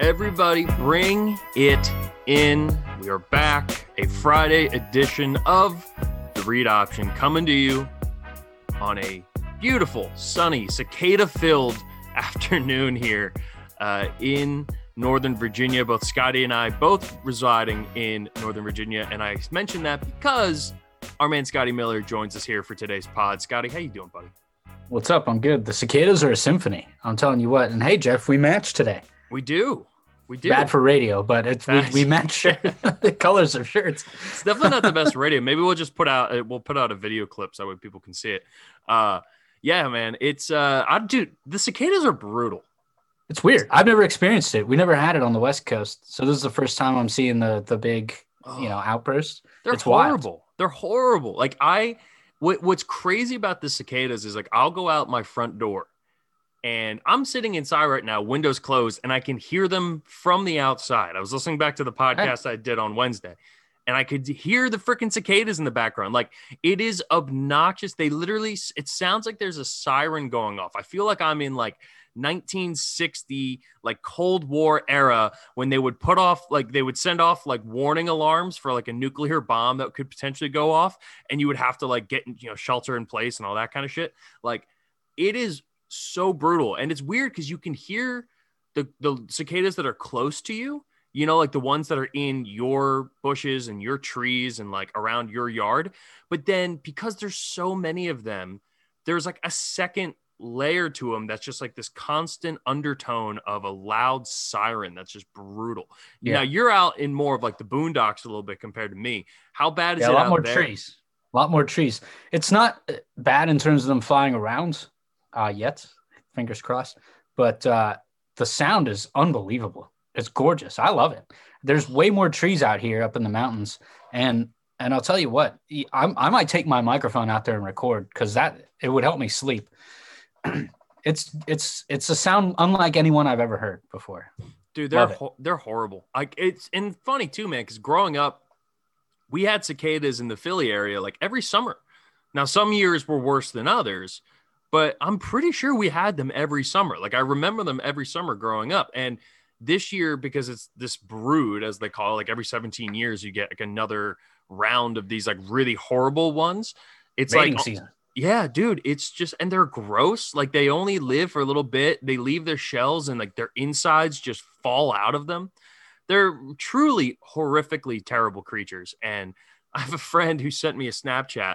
Everybody, bring it in. We are back. A Friday edition of the Read Option coming to you on a beautiful, sunny, cicada filled afternoon here uh, in Northern Virginia. Both Scotty and I, both residing in Northern Virginia. And I mentioned that because our man Scotty Miller joins us here for today's pod. Scotty, how you doing, buddy? What's up? I'm good. The cicadas are a symphony. I'm telling you what. And hey, Jeff, we matched today. We do. We do. Bad for radio, but it's we, we match the colors of shirts. It's definitely not the best radio. Maybe we'll just put out uh, we'll put out a video clip so that way people can see it. Uh yeah, man. It's uh I dude, the cicadas are brutal. It's weird. I've never experienced it. We never had it on the West Coast, so this is the first time I'm seeing the the big, you know, outburst. They're It's wild. horrible. They're horrible. Like I what, what's crazy about the cicadas is like I'll go out my front door and I'm sitting inside right now, windows closed, and I can hear them from the outside. I was listening back to the podcast I did on Wednesday, and I could hear the freaking cicadas in the background. Like it is obnoxious. They literally, it sounds like there's a siren going off. I feel like I'm in like 1960, like Cold War era when they would put off, like they would send off like warning alarms for like a nuclear bomb that could potentially go off, and you would have to like get, you know, shelter in place and all that kind of shit. Like it is so brutal. And it's weird because you can hear the, the cicadas that are close to you, you know, like the ones that are in your bushes and your trees and like around your yard. But then because there's so many of them, there's like a second layer to them that's just like this constant undertone of a loud siren that's just brutal. Yeah. Now you're out in more of like the boondocks a little bit compared to me. How bad is Yeah, it a lot more there? trees. A lot more trees. It's not uh, bad in terms of them flying around uh, yet. Fingers crossed. But uh, the sound is unbelievable. It's gorgeous. I love it. There's way more trees out here up in the mountains, and and I'll tell you what, I, I might take my microphone out there and record because that it would help me sleep. It's it's it's a sound unlike anyone I've ever heard before. Dude, they're ho- they're horrible. Like it's and funny too, man. Because growing up, we had cicadas in the Philly area like every summer. Now some years were worse than others, but I'm pretty sure we had them every summer. Like I remember them every summer growing up. And this year, because it's this brood, as they call it, like every 17 years, you get like another round of these like really horrible ones. It's Mating like season. Yeah, dude, it's just and they're gross. Like they only live for a little bit. They leave their shells and like their insides just fall out of them. They're truly horrifically terrible creatures. And I have a friend who sent me a Snapchat,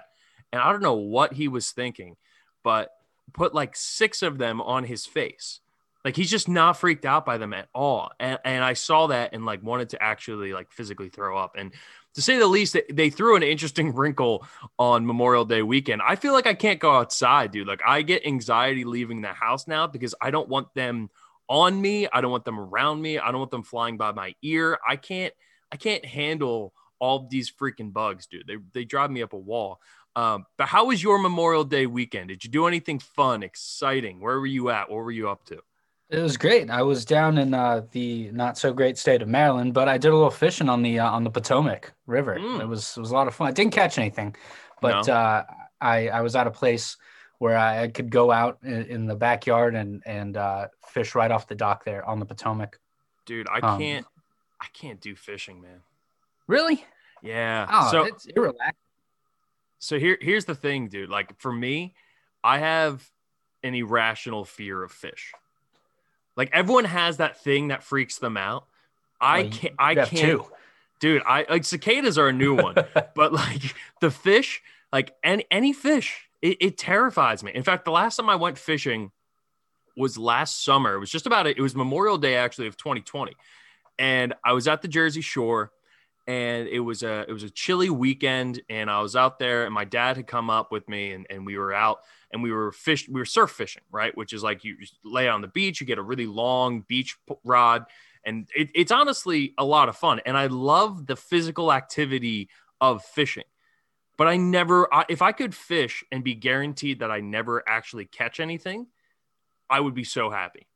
and I don't know what he was thinking, but put like six of them on his face. Like he's just not freaked out by them at all. And and I saw that and like wanted to actually like physically throw up. And to say the least, they- threw an interesting wrinkle on Memorial Day weekend. I feel like I can't go outside, dude. Like I get anxiety leaving the house now because I don't want them on me. I don't want them around me. I don't want them flying by my ear. I can't I can't handle all these freaking bugs, dude. They they drive me up a wall. Um, but how was your Memorial Day weekend? Did you do anything fun, exciting? Where were you at? What were you up to? It was great. I was down in uh, the not so great state of Maryland, but I did a little fishing on the uh, on the Potomac River. Mm. It was it was a lot of fun. I didn't catch anything, but No. uh, I I was at a place where I could go out in, in the backyard and and uh, fish right off the dock there on the Potomac. Dude, I Um, can't I can't do fishing, man. Really? Yeah. Oh, so it's irrelaxing. So here, here's the thing, dude. Like for me, I have an irrational fear of fish. Like everyone has that thing that freaks them out. I Well, can't. I can't, two. dude. I like cicadas are a new one, but like the fish, like any any fish, it, it terrifies me. In fact, the last time I went fishing was last summer. It was just about it. It was Memorial Day actually of 2020, and I was at the Jersey Shore and it was a it was a chilly weekend and i was out there and my dad had come up with me and, and we were out and we were fish we were surf fishing right? Which is like you lay on the beach you get a really long beach rod and it, it's honestly a lot of fun and i love the physical activity of fishing. But i never I, if i could fish and be guaranteed that i never actually catch anything i would be so happy.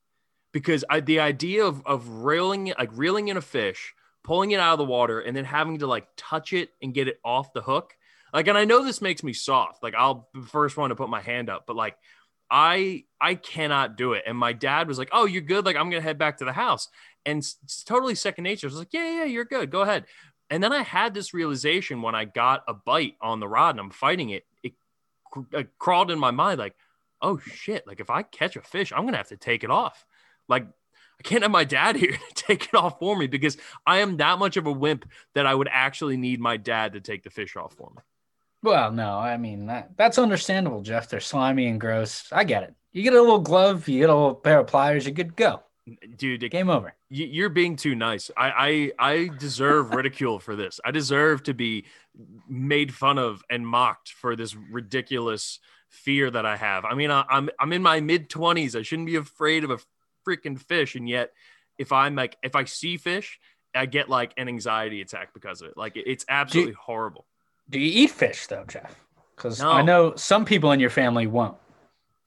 Because I, the idea of of reeling like reeling in a fish pulling it out of the water and then having to like touch it and get it off the hook. Like, and I know this makes me soft. Like, I'll be first one to put my hand up, but like, I I cannot do it. And my dad was like, "Oh, you're good. Like I'm gonna head back to the house." And it's totally second nature. I was like, "Yeah, yeah, you're good. Go ahead." And then I had this realization when I got a bite on the rod and I'm fighting it. It, it crawled in my mind like, "Oh shit! Like if I catch a fish, I'm gonna have to take it off." Like I can't have my dad here to take it off for me because I am that much of a wimp that I would actually need my dad to take the fish off for me. Well, no, I mean that that's understandable, Jeff. They're slimy and gross. I get it. You get a little glove, you get a little pair of pliers, you're good to go. Dude, it, Game over. you're being too nice. I, I I deserve ridicule for this. I deserve to be made fun of and mocked for this ridiculous fear that I have. I mean, I, I'm I'm in my mid twenties. I shouldn't be afraid of a freaking fish, and yet if I'm like if I see fish, I get like an anxiety attack because of it. Like it's absolutely horrible. Do you eat fish though, Jeff? Because No. I know some people in your family won't.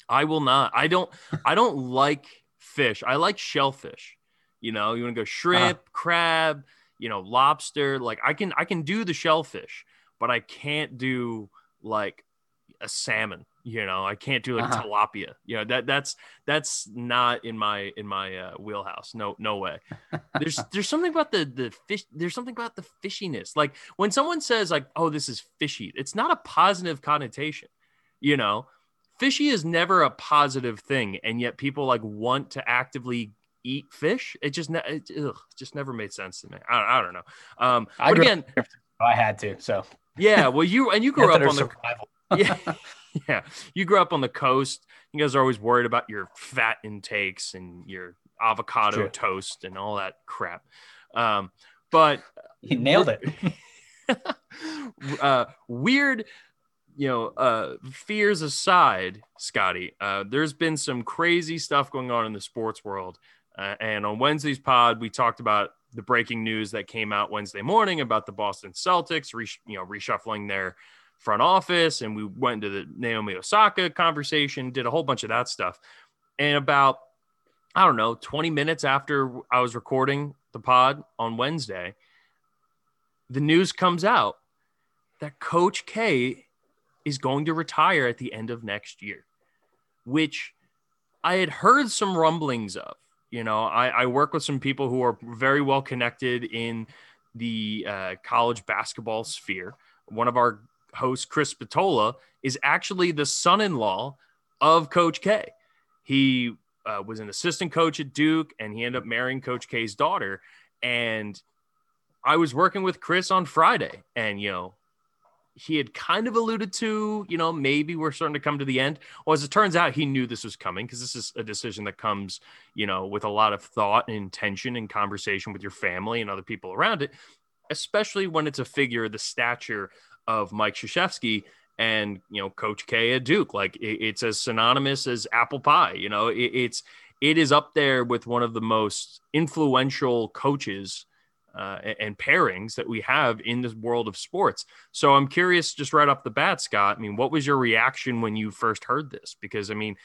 I will not. I don't. I don't like fish. I like shellfish. You know, you want to go shrimp, uh-huh. crab, you know, lobster. Like I can, I can do the shellfish, but I can't do like a salmon. You know, I can't do like Uh-huh. tilapia. You know, that that's that's not in my in my uh, wheelhouse. No, no way. There's there's something about the the fish. There's something about the fishiness. Like when someone says like, "Oh, this is fishy," it's not a positive connotation. You know, fishy is never a positive thing and yet people like want to actively eat fish it just ne- it, ugh, just never made sense to me i, I don't know um I but again up- I had to. So yeah well you and you grew up on the survival. Yeah yeah you grew up on the coast you guys are always worried about your fat intakes and your avocado True. toast and all that crap um but You nailed it. uh, weird, you know, uh, fears aside, Scotty, uh, there's been some crazy stuff going on in the sports world. Uh, and on Wednesday's pod, we talked about the breaking news that came out Wednesday morning about the Boston Celtics, re- you know, reshuffling their front office, and we went into the Naomi Osaka conversation, did a whole bunch of that stuff. And about, I don't know, 20 minutes after I was recording the pod on Wednesday, the news comes out that Coach K is going to retire at the end of next year, which I had heard some rumblings of. You know, I, I work with some people who are very well connected in the uh, college basketball sphere. One of our hosts, Chris Spatola, is actually the son in law of Coach K. He uh, was an assistant coach at Duke and he ended up marrying Coach K's daughter. And I was working with Chris on Friday, and you know, he had kind of alluded to, you know, maybe we're starting to come to the end. Well, as it turns out, he knew this was coming because this is a decision that comes, you know, with a lot of thought and intention and conversation with your family and other people around it, especially when it's a figure the stature of Mike Krzyzewski and you know Coach K at Duke. Like it- it's as synonymous as apple pie. You know, it, it's it is up there with one of the most influential coaches uh, and- pairings that we have in this world of sports. So I'm curious, just right off the bat, Scott. I mean, what was your reaction when you first heard this? Because I mean,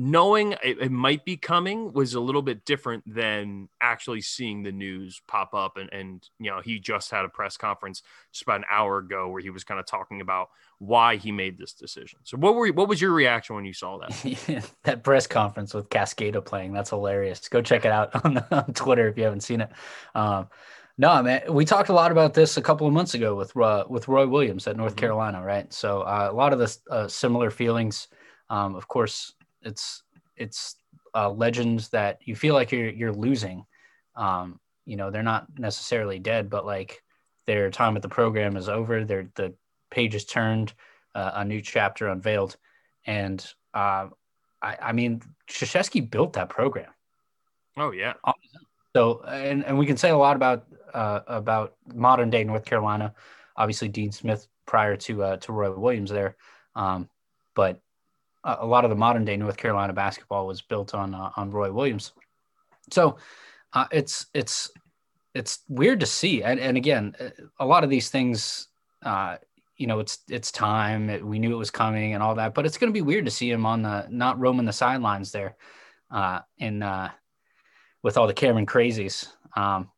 knowing it, it might be coming was a little bit different than actually seeing the news pop up. And and you know, he just had a press conference just about an hour ago where he was kind of talking about why he made this decision. So what were what was your reaction when you saw that? that press conference with Cascada playing. That's hilarious. Go check it out on, on Twitter if you haven't seen it. Um, no, man, we talked a lot about this a couple of months ago with uh, with Roy Williams at North Mhm. Carolina, right? So uh, a lot of the uh, similar feelings. Um, of course, it's it's uh, legends that you feel like you're you're losing. Um, you know, they're not necessarily dead, but like their time at the program is over. Their the page is turned, uh, a new chapter unveiled, and uh, I, I mean, Krzyzewski built that program. Oh yeah, So, and, and we can say a lot about uh, about modern day North Carolina. Obviously, Dean Smith prior to uh, to Roy Williams there, um, but a, lot of the modern day North Carolina basketball was built on uh, on Roy Williams. So, uh, it's it's it's weird to see, and, and again, a lot of these things, uh, you know, it's it's time. It- we knew it was coming and all that, but it's going to be weird to see him on the not roaming the sidelines there, uh, in uh, with all the Cameron crazies. Um,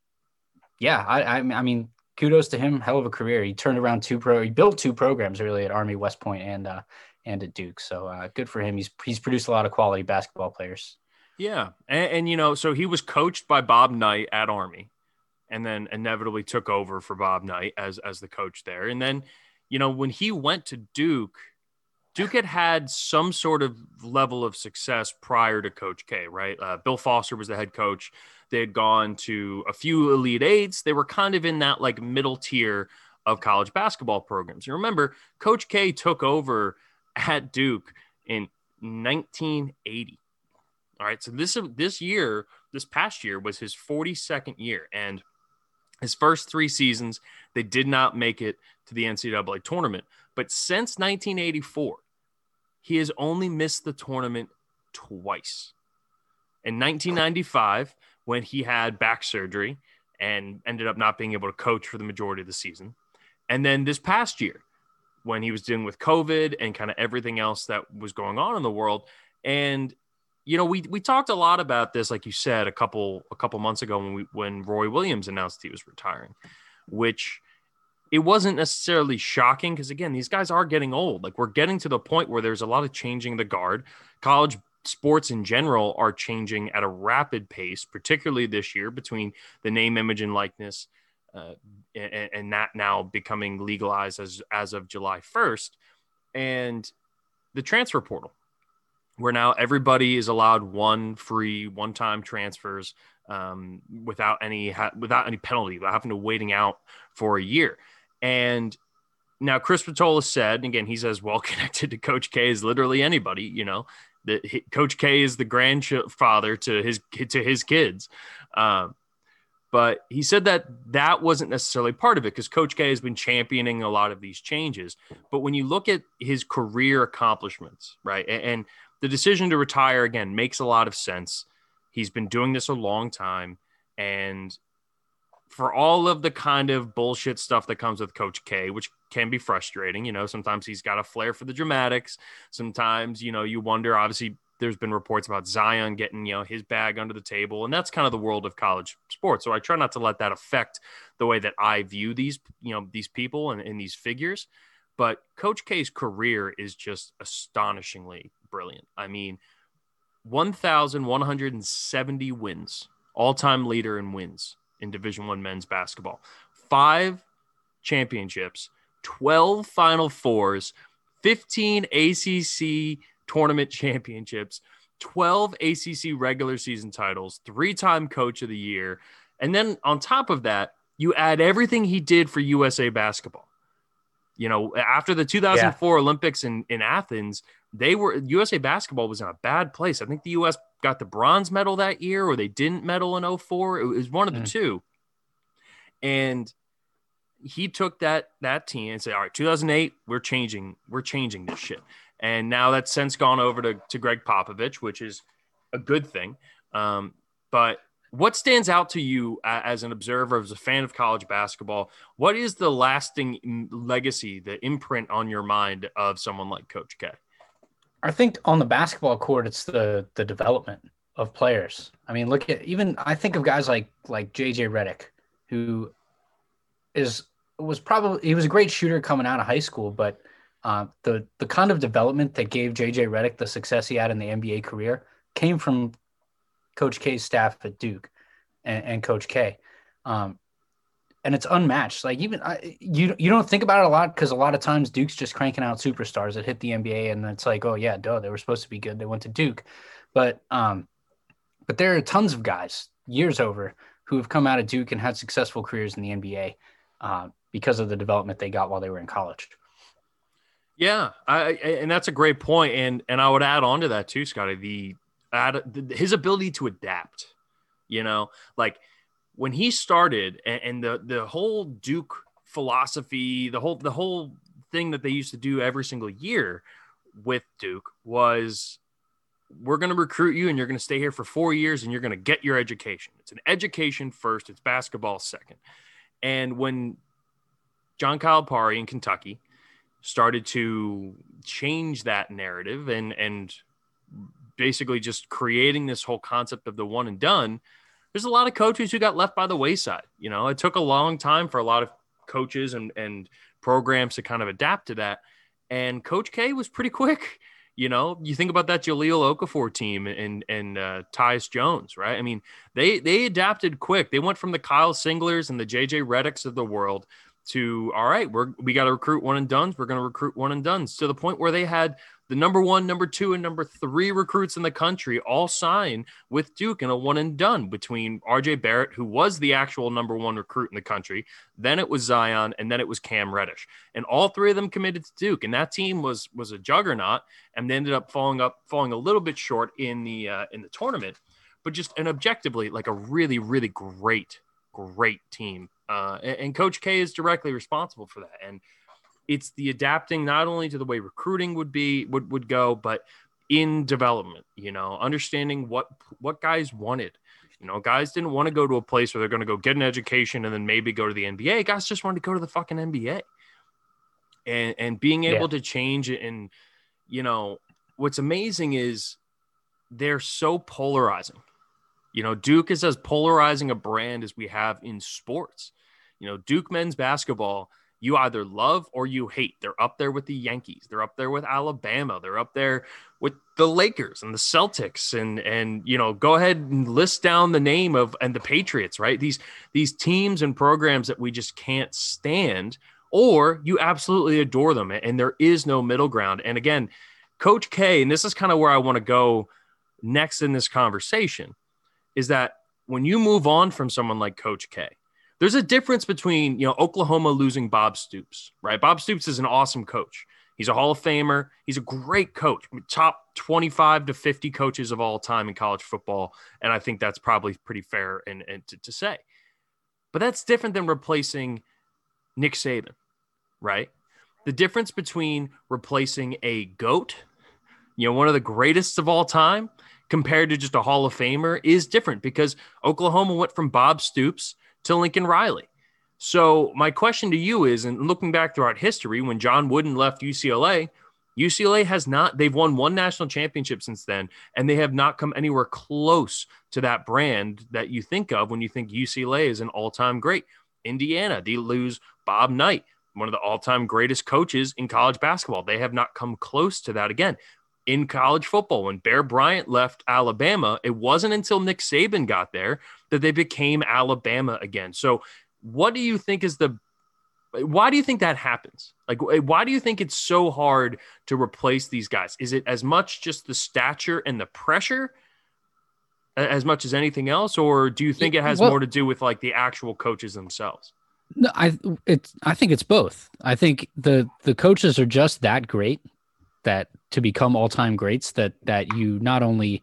yeah, I, I, I mean, kudos to him. Hell of a career. He turned around two pro. He built two programs really at Army, West Point, and uh, and at Duke. So uh, good for him. He's he's produced a lot of quality basketball players. Yeah, and, and you know, so he was coached by Bob Knight at Army, and then inevitably took over for Bob Knight as as the coach there. And then, you know, when he went to Duke, Duke had had some sort of level of success prior to Coach K, right? Uh, Bill Foster was the head coach. They had gone to a few Elite Eights. They were kind of in that like middle tier of college basketball programs. You remember, Coach K took over at Duke in 1980. All right, so this this year, this past year was his 42nd year, and his first three seasons they did not make it to the NCAA tournament. But since 1984, he has only missed the tournament twice. In 1995, when he had back surgery and ended up not being able to coach for the majority of the season. And then this past year, when he was dealing with COVID and kind of everything else that was going on in the world. And you know, we we talked a lot about this, like you said, a couple a couple months ago when we when Roy Williams announced he was retiring, which it wasn't necessarily shocking because again, these guys are getting old. Like we're getting to the point where there's a lot of changing the guard. College sports in general are changing at a rapid pace, particularly this year between the name, image, and likeness, uh, and, and, that now becoming legalized as as of July 1st, and the transfer portal, where now everybody is allowed one free one-time transfers um, without any without any penalty, without having to waiting out for a year, and now, Chris Spatola said, and again, he's as well connected to Coach K as literally anybody. You know, that Coach K is the grandfather to his to his kids. Um, but he said that that wasn't necessarily part of it because Coach K has been championing a lot of these changes. But when you look at his career accomplishments, right, and, the decision to retire again makes a lot of sense. He's been doing this a long time, and for all of the kind of bullshit stuff that comes with Coach K, which can be frustrating. You know, sometimes he's got a flair for the dramatics. Sometimes, you know, you wonder, obviously, there's been reports about Zion getting, you know, his bag under the table. And that's kind of the world of college sports. So I try not to let that affect the way that I view these, you know, these people and, and these figures. But Coach K's career is just astonishingly brilliant. I mean, 1,170 wins, all time leader in wins in Division One men's basketball. Five championships, 12 Final Fours, 15 ACC tournament championships, 12 ACC regular season titles, three time coach of the year. And then on top of that, you add everything he did for USA basketball. You know, after the 2004 yeah. Olympics in, in Athens, they were USA basketball was in a bad place. I think the US got the bronze medal that year or they didn't medal in 04. It was one of the mm. two. And he took that that team and said, "All right, 2008, we're changing, we're changing this shit." And now that's since gone over to to Gregg Popovich, which is a good thing. Um, but what stands out to you as an observer, as a fan of college basketball? What is the lasting legacy, the imprint on your mind of someone like Coach K? I think on the basketball court, it's the the development of players. I mean, look at even I think of guys like like JJ Redick, who is was probably he was a great shooter coming out of high school, but uh, the the kind of development that gave JJ Redick the success he had in the NBA career came from Coach K's staff at Duke and, and Coach K. Um, and it's unmatched. Like even I, you, you don't think about it a lot because a lot of times Duke's just cranking out superstars that hit the NBA, and it's like, oh yeah, duh, they were supposed to be good. They went to Duke, but um, but there are tons of guys years over who have come out of Duke and had successful careers in the NBA uh, because of the development they got while they were in college. Yeah, I, and that's a great point, and and I would add on to that too, Scotty. The, add, his ability to adapt. You know, like when he started and, and the the whole Duke philosophy, the whole the whole thing that they used to do every single year with Duke was we're going to recruit you and you're going to stay here for 4 years and you're going to get your education. It's an education first, it's basketball second. And when John Calipari in Kentucky started to change that narrative and and basically just creating this whole concept of the one and done, there's a lot of coaches who got left by the wayside. You know, it took a long time for a lot of coaches and and programs to kind of adapt to that. And Coach K was pretty quick. You know, you think about that Jahlil Okafor team and and uh, Tyus Jones, right? I mean, they they adapted quick. They went from the Kyle Singlers and the JJ Redicks of the world to all right, we're we got to recruit one and dones. We're going to recruit one and dones to the point where they had the number one, number two, and number three recruits in the country all sign with Duke in a one and done between RJ Barrett, who was the actual number one recruit in the country, then it was Zion, and then it was Cam Reddish, and all three of them committed to Duke, and that team was was a juggernaut, and they ended up falling up, falling a little bit short in the uh, in the tournament, but just an objectively like a really really great great team, uh, and, and Coach K is directly responsible for that, and it's the adapting not only to the way recruiting would be would would go, but in development. You know, understanding what what guys wanted. You know, guys didn't want to go to a place where they're going to go get an education and then maybe go to the NBA. Guys just wanted to go to the fucking NBA. And and being able yeah. to change it and you know, what's amazing is they're so polarizing. You know, Duke is as polarizing a brand as we have in sports. You know, Duke men's basketball you either love or you hate. They're up there with the Yankees. They're up there with Alabama. They're up there with the Lakers and the Celtics and and you know go ahead and list down the name of and the Patriots, right? These these teams and programs that we just can't stand or you absolutely adore them and there is no middle ground. And again, Coach K, and this is kind of where I want to go next in this conversation is that when you move on from someone like Coach K, there's a difference between, you know, Oklahoma losing Bob Stoops, right? Bob Stoops is an awesome coach. He's a Hall of Famer. He's a great coach, top 25 to 50 coaches of all time in college football. And I think that's probably pretty fair and, and to, to say. But that's different than replacing Nick Saban, right? The difference between replacing a GOAT, you know, one of the greatest of all time, compared to just a Hall of Famer is different because Oklahoma went from Bob Stoops to Lincoln Riley. So my question to you is, and looking back throughout history, when John Wooden left UCLA, UCLA has not, they've won one national championship since then, and they have not come anywhere close to that brand that you think of when you think UCLA is an all time great. Indiana, they lose Bob Knight, one of the all time greatest coaches in college basketball. They have not come close to that again. In college football, when Bear Bryant left Alabama, it wasn't until Nick Saban got there that they became Alabama again. So, what do you think is the why do you think that happens? Like, why do you think it's so hard to replace these guys? Is it as much just the stature and the pressure as much as anything else, or do you think it has well, more to do with like the actual coaches themselves? No, I it's I think it's both. I think the the coaches are just that great that to become all time greats that that you not only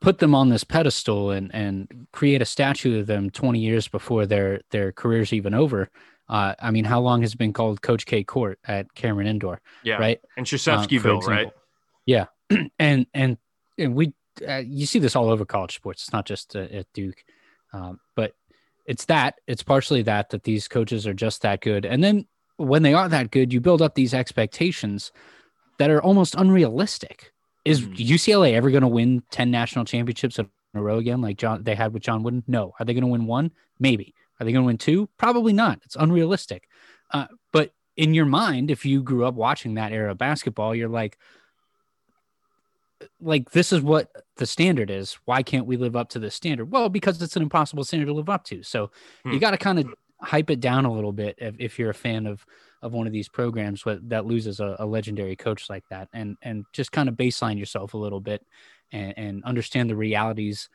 put them on this pedestal and and create a statue of them 20 years before their their careers even over. Uh, I mean, how long has it been called Coach K Court at Cameron Indoor? Yeah, right. And uh, right? Yeah, and and and we uh, you see this all over college sports. It's not just uh, at Duke, um, but it's that it's partially that that these coaches are just that good, and then when they are that good, you build up these expectations that are almost unrealistic. Is mm-hmm. UCLA ever going to win 10 national championships in a row again, like John they had with John Wooden? No. Are they going to win one? Maybe. Are they going to win two? Probably not. It's unrealistic. Uh, but in your mind, if you grew up watching that era of basketball, you're like, like this is what the standard is. Why can't we live up to this standard? Well, because it's an impossible standard to live up to. So hmm. you got to kind of hype it down a little bit if, if you're a fan of of one of these programs that loses a, a legendary coach like that, and and just kind of baseline yourself a little bit and, and understand the realities.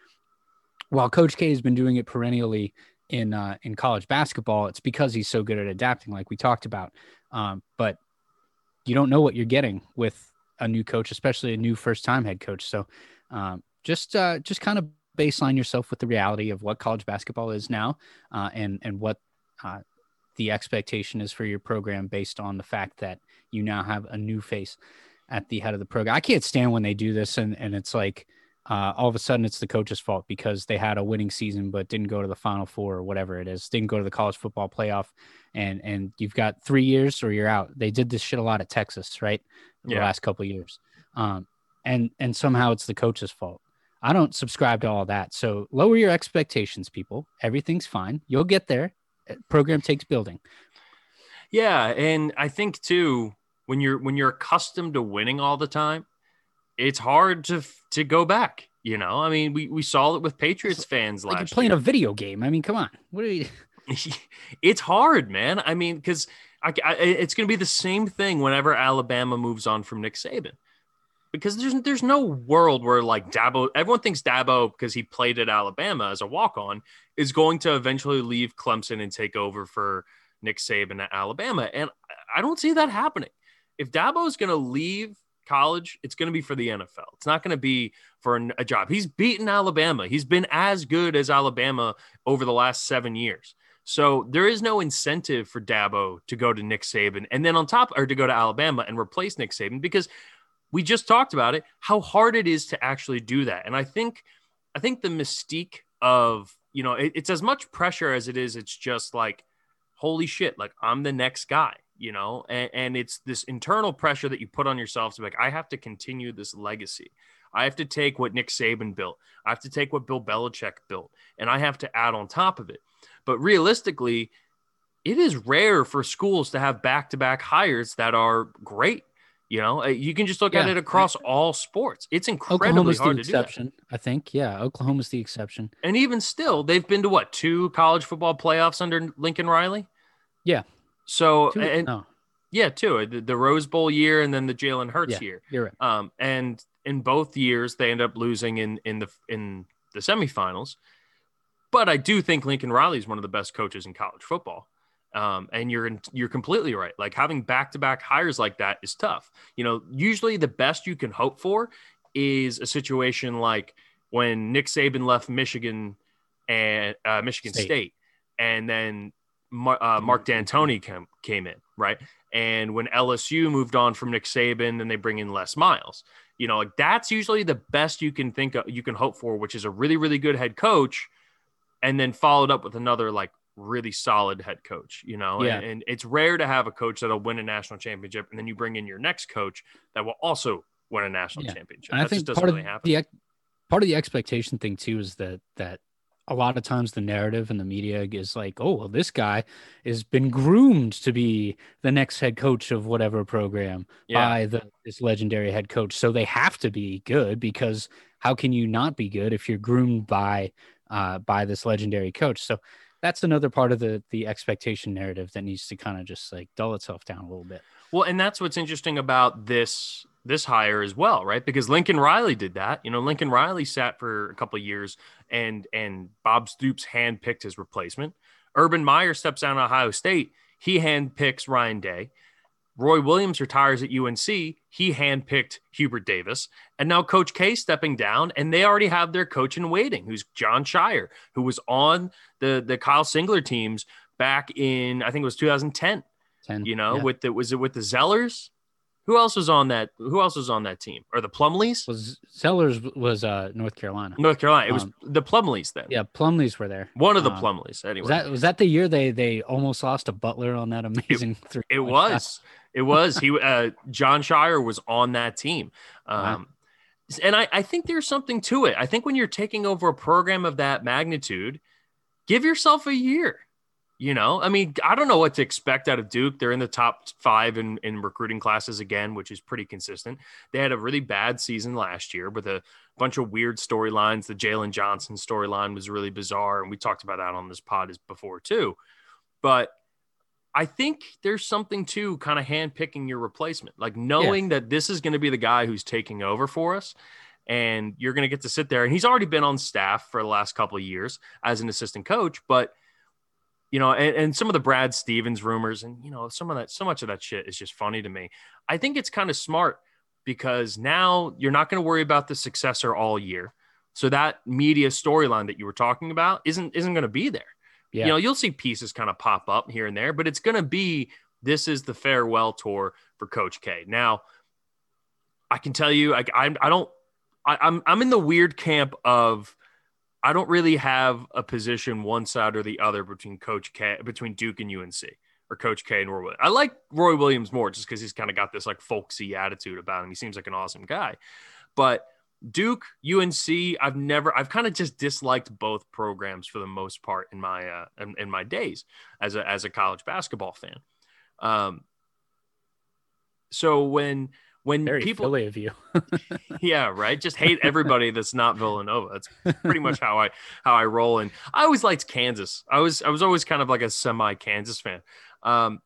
While Coach K has been doing it perennially in uh, in college basketball, it's because he's so good at adapting, like we talked about. Um, but you don't know what you're getting with a new coach, especially a new first time head coach. So um, just uh, just kind of baseline yourself with the reality of what college basketball is now, uh, and and what uh, the expectation is for your program based on the fact that you now have a new face at the head of the program. I can't stand when they do this and, and it's like uh, all of a sudden it's the coach's fault because they had a winning season but didn't go to the final four or whatever it is, didn't go to the college football playoff and and you've got three years or you're out. They did this shit a lot at Texas, right? The yeah. last couple years. Um, and and somehow it's the coach's fault. I don't subscribe to all that. So lower your expectations, people. Everything's fine. You'll get there program takes building. Yeah, and I think too when you're when you're accustomed to winning all the time, it's hard to to go back. You know, I mean, we we saw it with Patriots fans Like you're playing year. a video game. I mean, come on. What are you? it's hard, man. I mean, because I, I, it's going to be the same thing whenever Alabama moves on from Nick Saban, because there's there's no world where like Dabo, everyone thinks Dabo because he played at Alabama as a walk on is going to eventually leave Clemson and take over for Nick Saban at Alabama, and I don't see that happening. If Dabo is going to leave college, it's going to be for the NFL. It's not going to be for a job. He's beaten Alabama. He's been as good as Alabama over the last seven years. So there is no incentive for Dabo to go to Nick Saban and then on top or to go to Alabama and replace Nick Saban because we just talked about it, how hard it is to actually do that. And I think I think the mystique of, you know, it- it's as much pressure as it is, it's just like, holy shit, like I'm the next guy, you know, and, and it's this internal pressure that you put on yourself to be like, I have to continue this legacy. I have to take what Nick Saban built. I have to take what Bill Belichick built, and I have to add on top of it. But realistically, it is rare for schools to have back-to-back hires that are great. You know, Uh, you can just look at it across all sports. It's incredibly Oklahoma's the hard to do that. exception, I think. Yeah, Oklahoma's the exception. And even still, they've been to what two college football playoffs under Lincoln Riley. Yeah. So Two- and no, yeah, two the, the Rose Bowl year and then the Jalen Hurts Yeah. year. you're right. Um, and in both years, they end up losing in in the in the semifinals. But I do think Lincoln Riley is one of the best coaches in college football. Um, and you're in, you're completely right. Like having back to back hires like that is tough. You know, usually the best you can hope for is a situation like when Nick Saban left Michigan and uh, Michigan State. State. and then Mar- uh, Mark Dantonio came came in, right? And when LSU moved on from Nick Saban, then they bring in Les Miles, you know, like that's usually the best you can think of, you can hope for, which is a really really good head coach, and then followed up with another like really solid head coach, you know. Yeah. And, and it's rare to have a coach that'll win a national championship, and then you bring in your next coach that will also win a national Yeah. championship. And that I think just doesn't part really of happen. the part of the expectation thing too is that that a lot of times the narrative in the media is like, oh, well, this guy has been groomed to be the next head coach of whatever program yeah. by the this legendary head coach. So they have to be good because how can you not be good if you're groomed by uh, by this legendary coach? So that's another part of the the expectation narrative that needs to kind of just like dull itself down a little bit. Well, and that's what's interesting about this this hire as well, right? Because Lincoln Riley did that. You know, Lincoln Riley sat for a couple of years, and and Bob Stoops handpicked his replacement. Urban Meyer steps down Ohio State. He handpicks Ryan Day. Roy Williams retires at UNC. He handpicked Hubert Davis. And now Coach K stepping down, and they already have their coach in waiting, who's Jon Scheyer, who was on the, the Kyle Singler teams back in, I think it was 2010 Ten, you know, yeah. with the was it with the Zellers? Who else was on that? Who else was on that team? Or the Plumleys? was Zellers was uh North Carolina. North Carolina. It was Um, the Plumleys then. Yeah, Plumleys were there. One of the Um, Plumleys, anyway. Was that was that the year they they almost lost to Butler on that amazing three? it was. shot? It was. He uh Jon Scheyer was on that team. Um Wow. and I, I think there's something to it. I think when you're taking over a program of that magnitude, give yourself a year. You know, I mean, I don't know what to expect out of Duke. They're in the top five in, in recruiting classes again, which is pretty consistent. They had a really bad season last year with a bunch of weird storylines. The Jalen Johnson storyline was really bizarre, and we talked about that on this pod as before too. But I think there's something to kind of handpicking your replacement, like knowing that this is going to be the guy who's taking over for us. And you're going to get to sit there. And he's already been on staff for the last couple of years as an assistant coach. But, you know, and, and some of the Brad Stevens rumors and, you know, some of that, so much of that shit is just funny to me. I think it's kind of smart because now you're not going to worry about the successor all year. So that media storyline that you were talking about isn't isn't going to be there Yeah. you know you'll see pieces kind of pop up here and there but it's going to be this is the farewell tour for coach k. Now i can tell you i, I, I don't I, I'm, I'm in the weird camp of i don't really have a position one side or the other between coach k between duke and unc or coach k and roy williams. I like roy williams more just because he's kind of got this like folksy attitude about him. He seems like an awesome guy. But Duke, UNC, I've never, I've kind of just disliked both programs for the most part in my, uh, in, in my days as a, as a college basketball fan. Um, so when when Very people Philly of you. yeah right? Just hate everybody that's not villanova. That's pretty much how i how i roll. And i always liked kansas. I was i was always kind of like a semi kansas fan. Um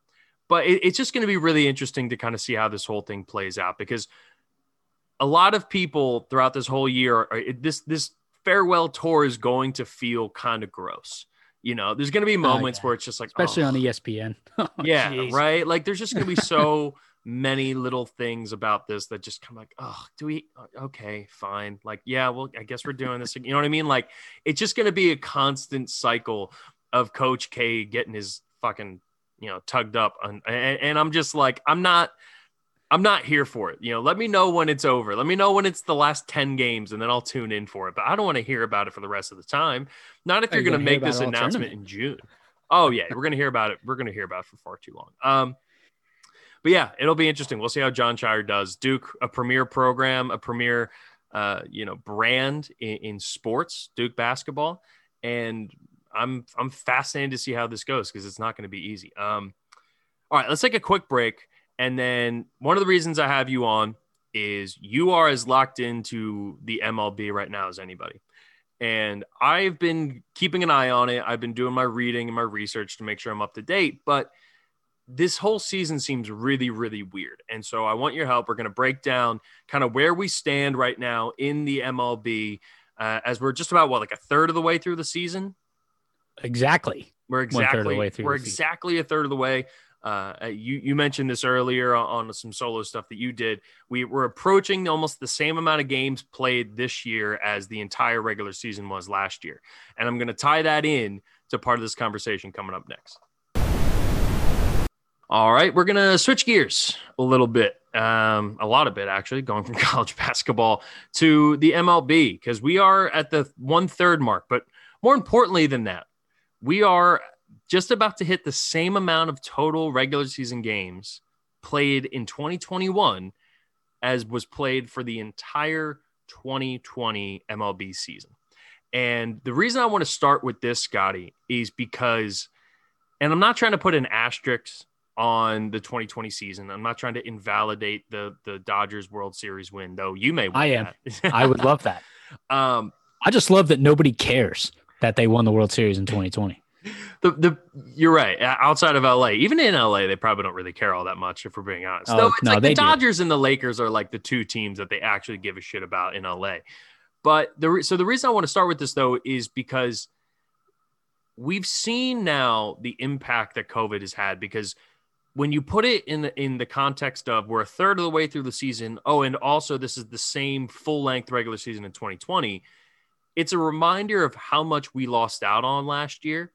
but it, it's just going to be really interesting to kind of see how this whole thing plays out because a lot of people throughout this whole year are, this this farewell tour is going to feel kind of gross you know there's going to be ah, moments Oh, yeah. where it's just like Especially oh, on ESPN. Oh, yeah jeez. right like there's just going to be so many little things about this that just come like oh do we uh, okay fine like yeah well i guess we're doing this you know what i mean like it's just going to be a constant cycle of coach k getting his fucking you know tugged up and, and i'm just like i'm not i'm not here for it. You know let me know when it's over. Let me know when it's the last 10 games and then i'll tune in for it. But i don't want to hear about it for the rest of the time. Not if you're you going to make this announcement in june. Oh yeah we're going to hear about it. We're going to hear about it for far too long. Um but yeah, it'll be interesting. We'll see how Jon Scheyer does. Duke, a premier program, a premier, uh, you know, brand in, in sports, Duke basketball, and I'm I'm fascinated to see how this goes because it's not going to be easy. Um, all right, let's take a quick break, and then one of the reasons I have you on is you are as locked into the MLB right now as anybody. And I've been keeping an eye on it. I've been doing my reading and my research to make sure I'm up to date. But this whole season seems really, really weird. And so I want your help. We're going to break down kind of where we stand right now in the MLB uh, as we're just about what, like a third of the way through the season? Exactly. We're One third the exactly way through we're the exactly a third of the way. Uh, you you mentioned this earlier on, on some solo stuff that you did. We were approaching almost the same amount of games played this year as the entire regular season was last year, and I'm going to tie that in to part of this conversation coming up next. All right, we're going to switch gears a little bit, um, a lot of bit actually, going from college basketball to the MLB because we are at the one third mark. But more importantly than that, we are just about to hit the same amount of total regular season games played in 2021 as was played for the entire 2020 MLB season. And the reason I want to start with this, Scotty, is because, and I'm not trying to put an asterisk on the 2020 season. I'm not trying to invalidate the the Dodgers World Series win, though you may. I am. I would love that. um, I just love that nobody cares that they won the World Series in 2020. The the you're right. Outside of LA, even in LA, they probably don't really care all that much. If we're being honest, Oh, no, it's no, like the do. Dodgers and the Lakers are like the two teams that they actually give a shit about in LA. But the re- so the reason I want to start with this though is because we've seen now the impact that COVID has had because when you put it in the in the context of we're a third of the way through the season, oh, and also this is the same full length regular season in 2020, it's a reminder of how much we lost out on last year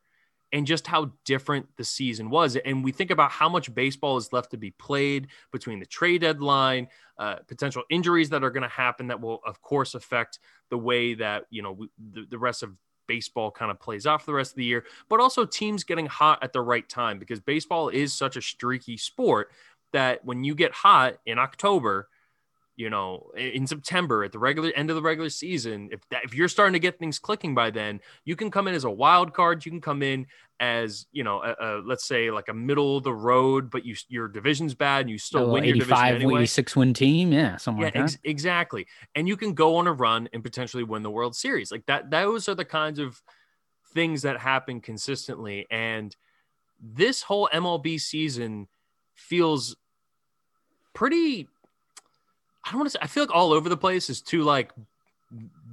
and just how different the season was. And we think about how much baseball is left to be played between the trade deadline, uh, potential injuries that are going to happen that will, of course, affect the way that you know we, the, the rest of baseball kind of plays out for the rest of the year, but also teams getting hot at the right time because baseball is such a streaky sport that when you get hot in October, you know, in September at the regular end of the regular season, if that, if you're starting to get things clicking by then, you can come in as a wild card. You can come in as you know, a, a, let's say like a middle of the road, but you your division's bad and you still So win your division anyway. win, six win team. Yeah, something Yeah, like that. ex- exactly. And you can go on a run and potentially win the World Series. Like that, those are the kinds of things that happen consistently. And this whole MLB season feels pretty, I don't want to say, I feel like all over the place is too like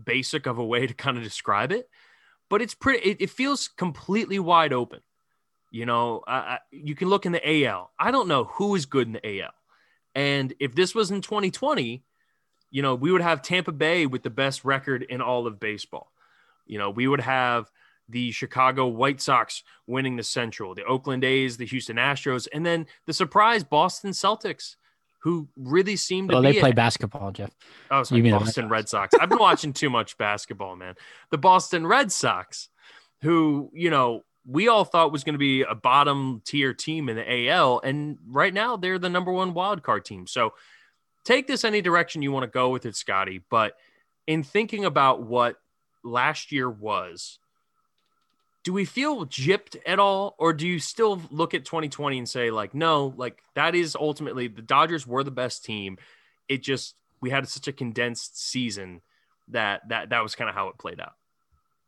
basic of a way to kind of describe it, but it's pretty, it, it feels completely wide open. You know, you can look in the AL. I don't know who is good in the AL. And if this was in 2020, you know, we would have Tampa Bay with the best record in all of baseball. You know, we would have the Chicago White Sox winning the Central, the Oakland A's, the Houston Astros, and then the surprise Boston Celtics, who really seem to Oh, be they play basketball, Jeff. Oh, sorry, You mean the Boston Red Red Sox. I've been watching too much basketball, man. The Boston Red Sox, who, you know, we all thought was going to be a bottom tier team in the AL. And right now they're the number one wild card team. So take this any direction you want to go with it, Scotty. But in thinking about what last year was, do we feel gypped at all or do you still look at 2020 and say like no like that is ultimately the dodgers were the best team it just we had such a condensed season that that that was kind of how it played out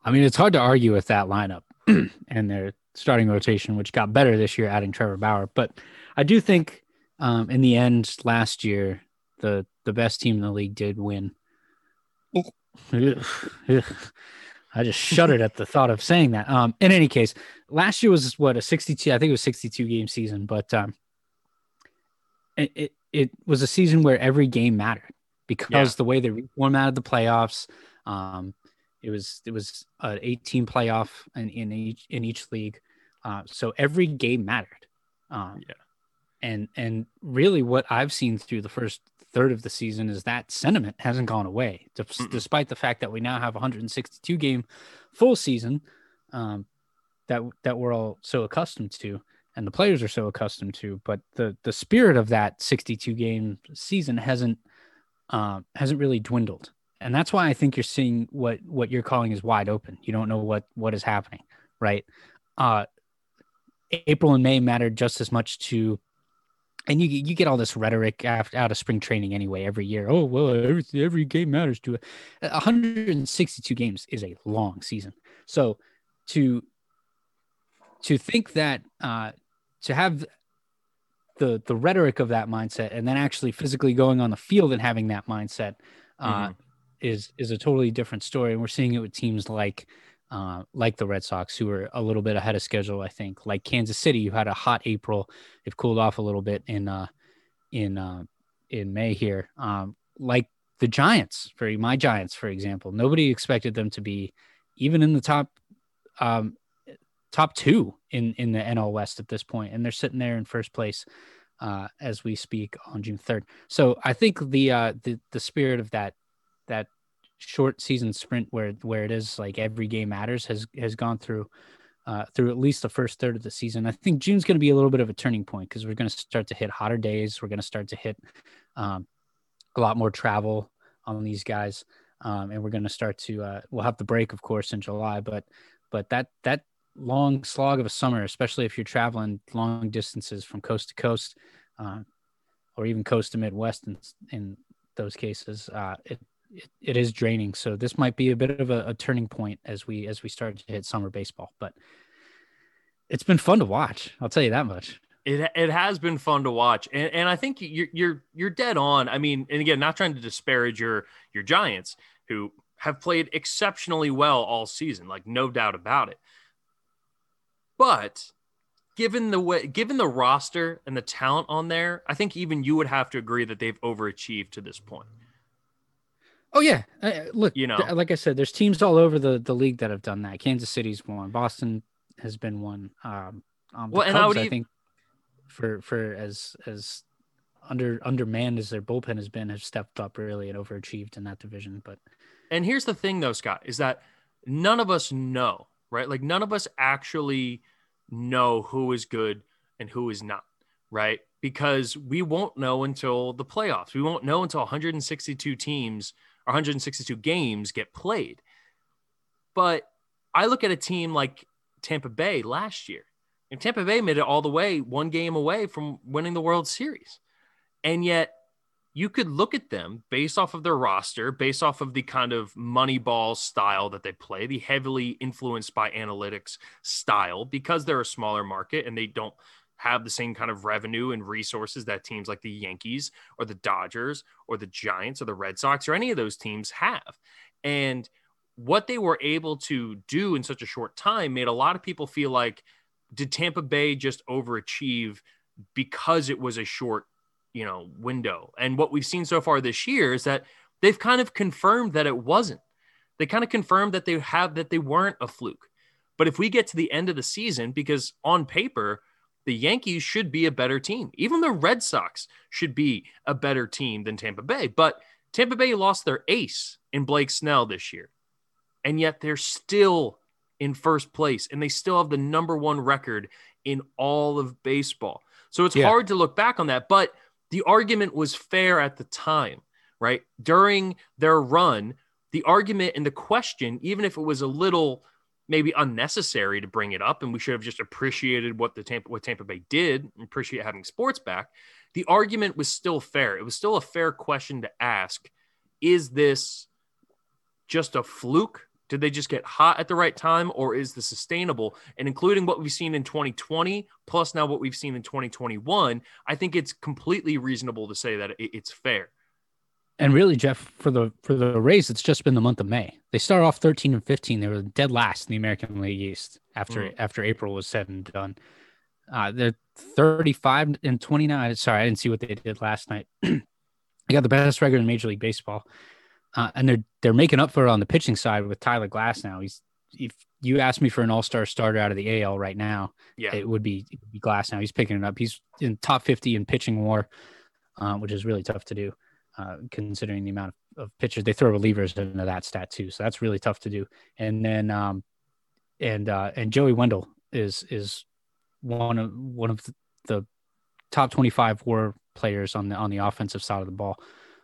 I mean, it's hard to argue with that lineup and their starting rotation, which got better this year, adding Trevor Bauer. But I do think, um, in the end, last year the the best team in the league did win. I just shuddered at the thought of saying that. Um, in any case, last year was what a 62. I think it was 62 game season, but um, it, it it was a season where every game mattered because Yeah. the way they reformatted the playoffs. Um, it was it was an 18 playoff in, in each in each league, uh, so every game mattered. Um, Yeah. and and really, what I've seen through the first third of the season is that sentiment hasn't gone away, Mm-mm. despite the fact that we now have 162 game full season um, that that we're all so accustomed to, and the players are so accustomed to. But the the spirit of that 62 game season hasn't um, hasn't really dwindled, and that's why I think you're seeing what what you're calling is wide open. You don't know what what is happening, right? Uh, April and May mattered just as much to, and you you get all this rhetoric after, out of spring training anyway every year. Oh well, every every game matters to it. 162 games is a long season, so to to think that uh, to have the the rhetoric of that mindset and then actually physically going on the field and having that mindset uh, Mhm. is is a totally different story. And we're seeing it with teams like uh, like the Red Sox, who are a little bit ahead of schedule. I think, like Kansas City, who had a hot April, they've cooled off a little bit in uh, in uh, in May here. Um, like the Giants, for my Giants, for example, nobody expected them to be even in the top um, top two in in the NL West at this point, and they're sitting there in first place uh, as we speak on June third. So I think the uh, the the spirit of that that short season sprint where where it is like every game matters has has gone through uh, through at least the first third of the season. I think June's going to be a little bit of a turning point because we're going to start to hit hotter days. We're going to start to hit um, a lot more travel on these guys, um, and we're going to start to uh, we'll have the break, of course, in July, but but that that long slog of a summer, especially if you're traveling long distances from coast to coast, uh, or even coast to Midwest in, in those cases, uh, it, it, it is draining. So this might be a bit of a, a turning point as we as we start to hit summer baseball. But it's been fun to watch. I'll tell you that much. It, it has been fun to watch, and, and I think you're you're you're dead on. I mean, and again, not trying to disparage your your Giants, who have played exceptionally well all season, like no doubt about it. But given the way, given the roster and the talent on there, I think even you would have to agree that they've overachieved to this point. Oh yeah, uh, look, You know. th- like I said, there's teams all over the the league that have done that. Kansas City's one. Boston has been one. Um, um, Well, and I would I think for for as as under undermanned as their bullpen has been, have stepped up really and overachieved in that division. But And here's the thing, though, Scott, is that none of us know, right? Like none of us actually know who is good and who is not, right? Because we won't know until the playoffs. We won't know until 162 teams 162 games get played. But I look at a team like Tampa Bay last year, and Tampa Bay made it all the way one game away from winning the World Series. And yet, you could look at them based off of their roster, based off of the kind of money ball style that they play, the heavily influenced by analytics style, because they're a smaller market and they don't have the same kind of revenue and resources that teams like the Yankees or the Dodgers or the Giants or the Red Sox or any of those teams have. And what they were able to do in such a short time made a lot of people feel like, did Tampa Bay just overachieve because it was a short you know window? And what we've seen so far this year is that they've kind of confirmed that it wasn't. They kind of confirmed that they have that they weren't a fluke. But if we get to the end of the season because on paper the yankees should be a better team even the red sox should be a better team than tampa bay but tampa bay lost their ace in blake snell this year and yet they're still in first place and they still have the number one record in all of baseball so it's Yeah. hard to look back on that but the argument was fair at the time, right? During their run, the argument and the question, even if it was a little, maybe unnecessary to bring it up, and we should have just appreciated what the Tampa what Tampa Bay did, and appreciate having sports back. The argument was still fair. It was still a fair question to ask: Is this just a fluke? Did they just get hot at the right time, or is this sustainable? And including what we've seen in 2020, plus now what we've seen in 2021, I think it's completely reasonable to say that it's fair. And really, Jeff, for the for the Rays, it's just been the month of May. They start off 13 and 15. They were dead last in the American League East after Mm. after April was said and done. Uh, they're 35 and 29. Sorry, I didn't see what they did last night. they got the best record in Major League Baseball, uh, and they're they're making up for it on the pitching side with Tyler Glasnow. He's if you ask me for an All Star starter out of the AL right now, Yeah. it would be, it would be Glasnow. He's picking it up. He's in top 50 in pitching war, uh, which is really tough to do, uh, considering the amount of, of pitchers they throw relievers into that stat too. So that's really tough to do. And then, um, and uh, and Joey Wendle is is one of one of the, top 25 WAR players on the on the offensive side of the ball.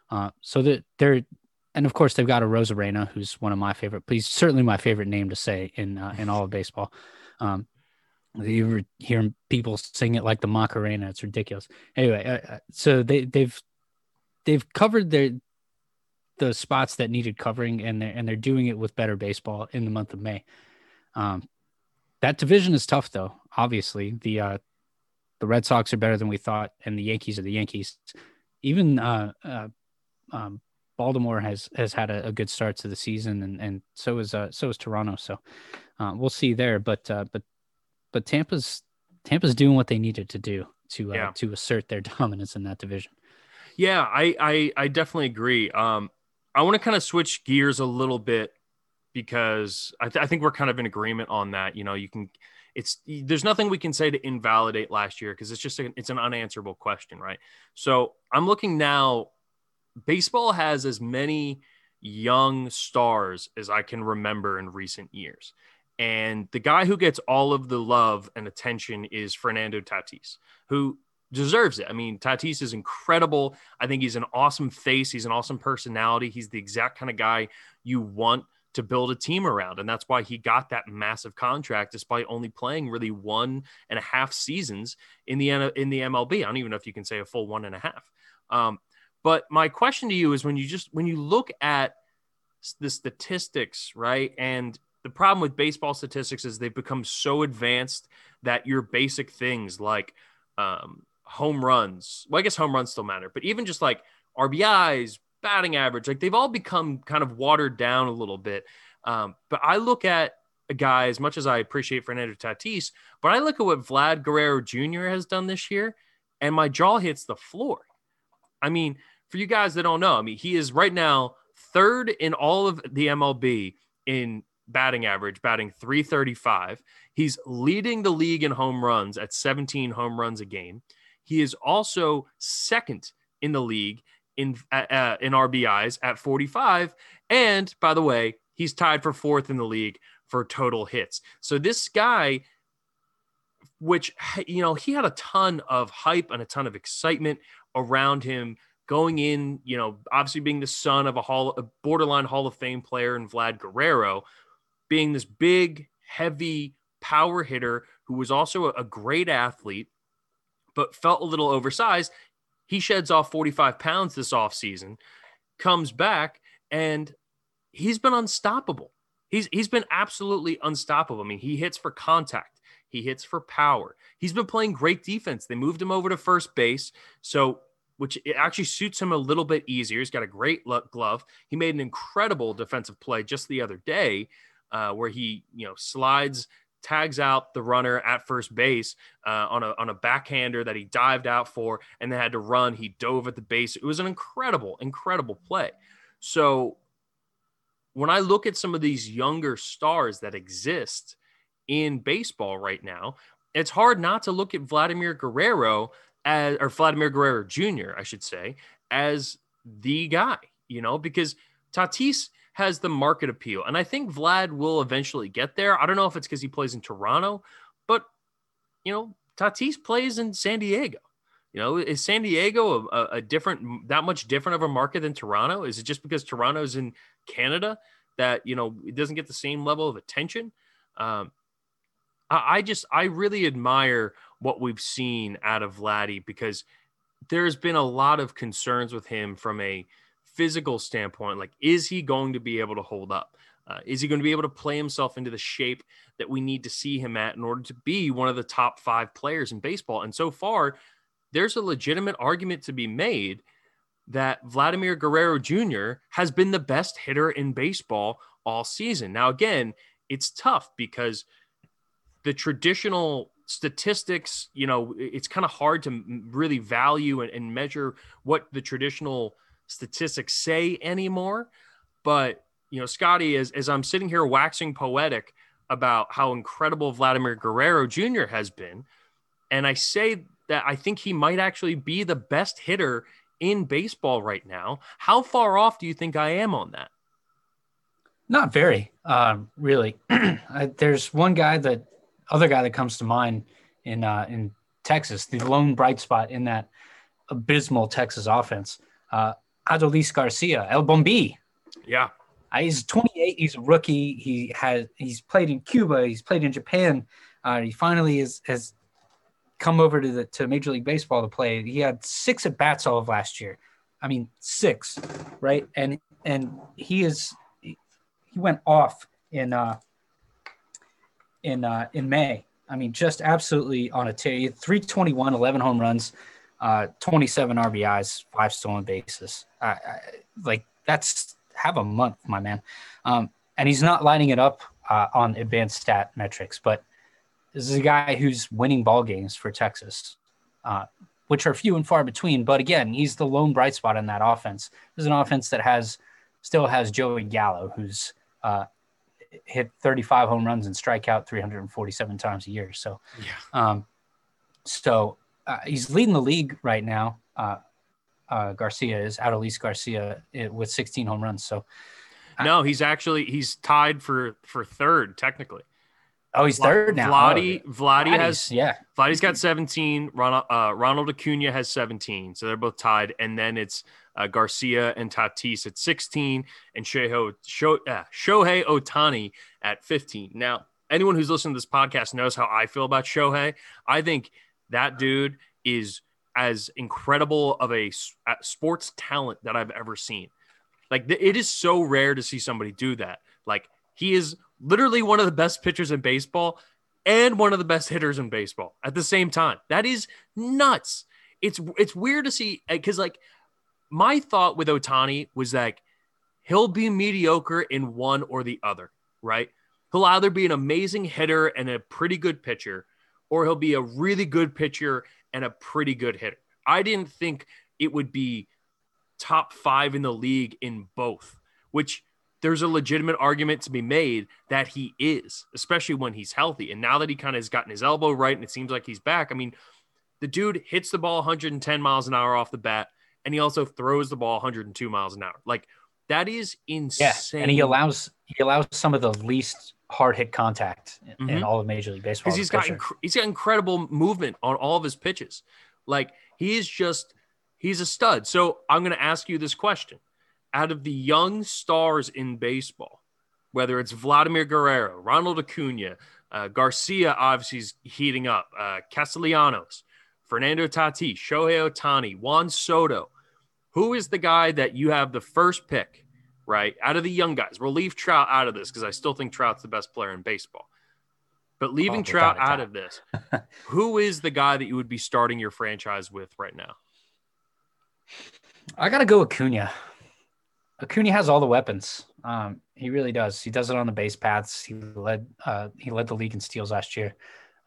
Uh, so that they're and of course they've got Arozarena, who's one of my favorite. He's certainly my favorite name to say in uh, in all of baseball. Um, you hear people sing it like the Macarena? It's ridiculous. Anyway, uh, uh, so they they've they've covered their the spots that needed covering, and they're and they're doing it with better baseball in the month of May. Um, that division is tough, though. Obviously, the uh, the Red Sox are better than we thought, and the Yankees are the Yankees. Even uh, uh, um, Baltimore has has had a, a, good start to the season, and and so is uh, so is Toronto. So uh, we'll see there, but uh, but but Tampa's Tampa's doing what they needed to do to uh, Yeah. to assert their dominance in that division. Yeah, I I, I definitely agree. Um, I want to kind of switch gears a little bit because I, th- I think we're kind of in agreement on that. You know, you can, it's there's nothing we can say to invalidate last year because it's just a, it's an unanswerable question, right? So I'm looking now. Baseball has as many young stars as I can remember in recent years. And the guy who gets all of the love and attention is Fernando Tatis, who deserves it. I mean, Tatis is incredible. I think he's an awesome face. He's an awesome personality. He's the exact kind of guy you want to build a team around. And that's why he got that massive contract despite only playing really one and a half seasons in the in the MLB. I don't even know if you can say a full one and a half. Um, but my question to you is when you just when you look at the statistics, right? And the problem with baseball statistics is they've become so advanced that your basic things like um, home runs, well, I guess home runs still matter, but even just like RBIs, batting average, like they've all become kind of watered down a little bit. Um, but I look at a guy as much as I appreciate Fernando Tatis, but I look at what Vlad Guerrero Jr. has done this year, and my jaw hits the floor. I mean, for you guys that don't know, I mean, he is right now third in all of the MLB in batting average, batting 335. He's leading the league in home runs at 17 home runs a game. He is also second in the league in uh, in RBIs at 45. And by the way, he's tied for fourth in the league for total hits. So this guy, which you know, he had a ton of hype and a ton of excitement around him going in, you know, obviously being the son of a hall a borderline Hall of Fame player and Vlad Guerrero, being this big, heavy power hitter who was also a great athlete, but felt a little oversized. He sheds off 45 pounds this offseason, comes back, and he's been unstoppable. He's he's been absolutely unstoppable. I mean, he hits for contact, he hits for power. He's been playing great defense. They moved him over to first base, so which it actually suits him a little bit easier. He's got a great glove. He made an incredible defensive play just the other day, uh, where he you know slides tags out the runner at first base uh, on a on a backhander that he dived out for and then had to run. He dove at the base. It was an incredible, incredible play. So when I look at some of these younger stars that exist in baseball right now, it's hard not to look at Vladimir Guerrero as or Vladimir Guerrero Jr., I should say, as the guy, you know, because Tatis has the market appeal. And I think Vlad will eventually get there. I don't know if it's because he plays in Toronto, but you know, Tatis plays in San Diego. You know, is San Diego a, a different, that much different of a market than Toronto? Is it just because Toronto's in Canada that you know it doesn't get the same level of attention? Um, I, I just I really admire what we've seen out of Vladdy because there's been a lot of concerns with him from a physical standpoint. Like, is he going to be able to hold up? Uh, is he going to be able to play himself into the shape that we need to see him at in order to be one of the top five players in baseball? And so far, there's a legitimate argument to be made that Vladimir Guerrero Jr. has been the best hitter in baseball all season. Now, again, it's tough because the traditional statistics, you know, it's kind of hard to really value and, and measure what the traditional statistics say anymore. But, you know, Scotty, as, as I'm sitting here waxing poetic about how incredible Vladimir Guerrero Jr. has been, and I say that I think he might actually be the best hitter in baseball right now. How far off do you think I am on that? Not very, um, really. I, there's one guy that other guy that comes to mind in uh, in Texas, the lone bright spot in that abysmal Texas offense. Uh, Adolis Garcia, El Bombi. Yeah, uh, he's 28. He's a rookie. He has he's played in Cuba. He's played in Japan. Uh, he finally is, has come over to the to Major League Baseball to play. He had six at bats all of last year. I mean, six, right? And and he is he went off in uh in uh in May. I mean, just absolutely on a tear. 321, 11 home runs, uh, 27 RBIs, five stolen bases. Uh, I, like that's have a month, my man. Um, and he's not lining it up uh, on advanced stat metrics, but this is a guy who's winning ball games for Texas, uh, which are few and far between. But again, he's the lone bright spot in that offense. This is an offense that has still has Joey Gallo, who's uh, hit 35 home runs and strike out 347 times a year. So, yeah. um, so uh, he's leading the league right now. Uh, uh, Garcia is Adolis Garcia it, with 16 home runs. So, no, he's actually he's tied for for third technically. Oh, he's third now. Vladdy, oh, Vladdy has yeah. Vladdy's got 17. Ronald, uh, Ronald Acuna has 17, so they're both tied. And then it's uh, Garcia and Tatis at 16, and Shohei, Shohei, uh, Shohei Ohtani at 15. Now, anyone who's listening to this podcast knows how I feel about Shohei. I think that dude is as incredible of a sports talent that I've ever seen. Like it is so rare to see somebody do that. Like he is literally one of the best pitchers in baseball and one of the best hitters in baseball at the same time. That is nuts. It's it's weird to see uh, because like my thought with Ohtani was like he'll be mediocre in one or the other, right? He'll either be an amazing hitter and a pretty good pitcher, or he'll be a really good pitcher and a pretty good hitter. I didn't think it would be top five in the league in both, which there's a legitimate argument to be made that he is, especially when he's healthy. And now that he kind of has gotten his elbow right and it seems like he's back, I mean, the dude hits the ball 110 miles an hour off the bat, and he also throws the ball 102 miles an hour. Like that is insane. Yeah, and he allows he allows some of the least hard hit contact in, Mhm. all of Major League Baseball. because he's got inc- he's got incredible movement on all of his pitches. Like he is just he's a stud. So I'm going to ask you this question: Out of the young stars in baseball, whether it's Vladimir Guerrero, Ronald Acuna, uh, Garcia, obviously is heating up, uh, Castellanos, Fernando Tatis, Shohei Ohtani, Juan Soto, who is the guy that you have the first pick? Right out of the young guys, we'll leave Trout out of this because I still think Trout's the best player in baseball. But leaving Oh, Trout out of this, who is the guy that you would be starting your franchise with right now? I gotta go Acuna. Acuna has all the weapons. Um, he really does. He does it on the base paths. He led uh, he led the league in steals last year.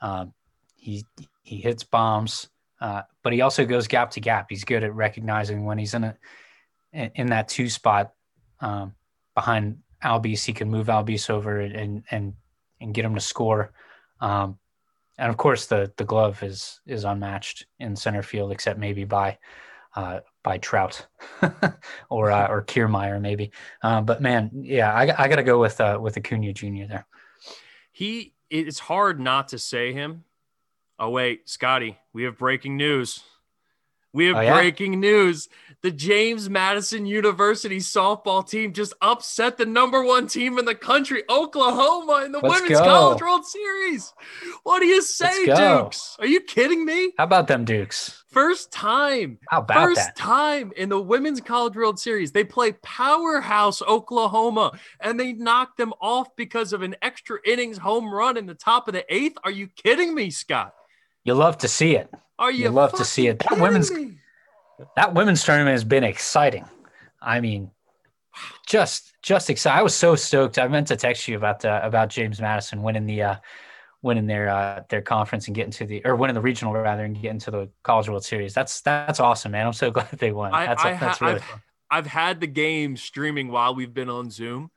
Um, he he hits bombs, uh, but he also goes gap to gap. He's good at recognizing when he's in a in that two spot um, behind Albies. He can move Albies over and and and get him to score. Um, and of course, the the glove is is unmatched in center field, except maybe by uh, by Trout or uh, or Kiermaier maybe. Uh, but man, yeah, I, I got to go with uh, with Acuna Jr. there. He it's hard not to say him. Oh wait, Scotty, we have breaking news. We have Oh, yeah? breaking news. The James Madison University softball team just upset the number one team in the country, Oklahoma, in the Let's Women's go. College World Series. What do you say, Dukes? Are you kidding me? How about them Dukes? First time How about First that? time in the Women's College World Series, they play powerhouse Oklahoma and they knocked them off because of an extra innings home run in the top of the eighth. Are you kidding me, Scott? You love to see it. Are you, You love to see it. That women's- me? That women's tournament has been exciting. I mean, just just excited. I was so stoked. I meant to text you about the about James Madison winning the uh winning their uh their conference and getting to the or winning the regional rather and getting to the college world series. That's that's awesome, man. I'm so glad they won. I- That's I ha- that's really I've- fun. I've had the game streaming while we've been on Zoom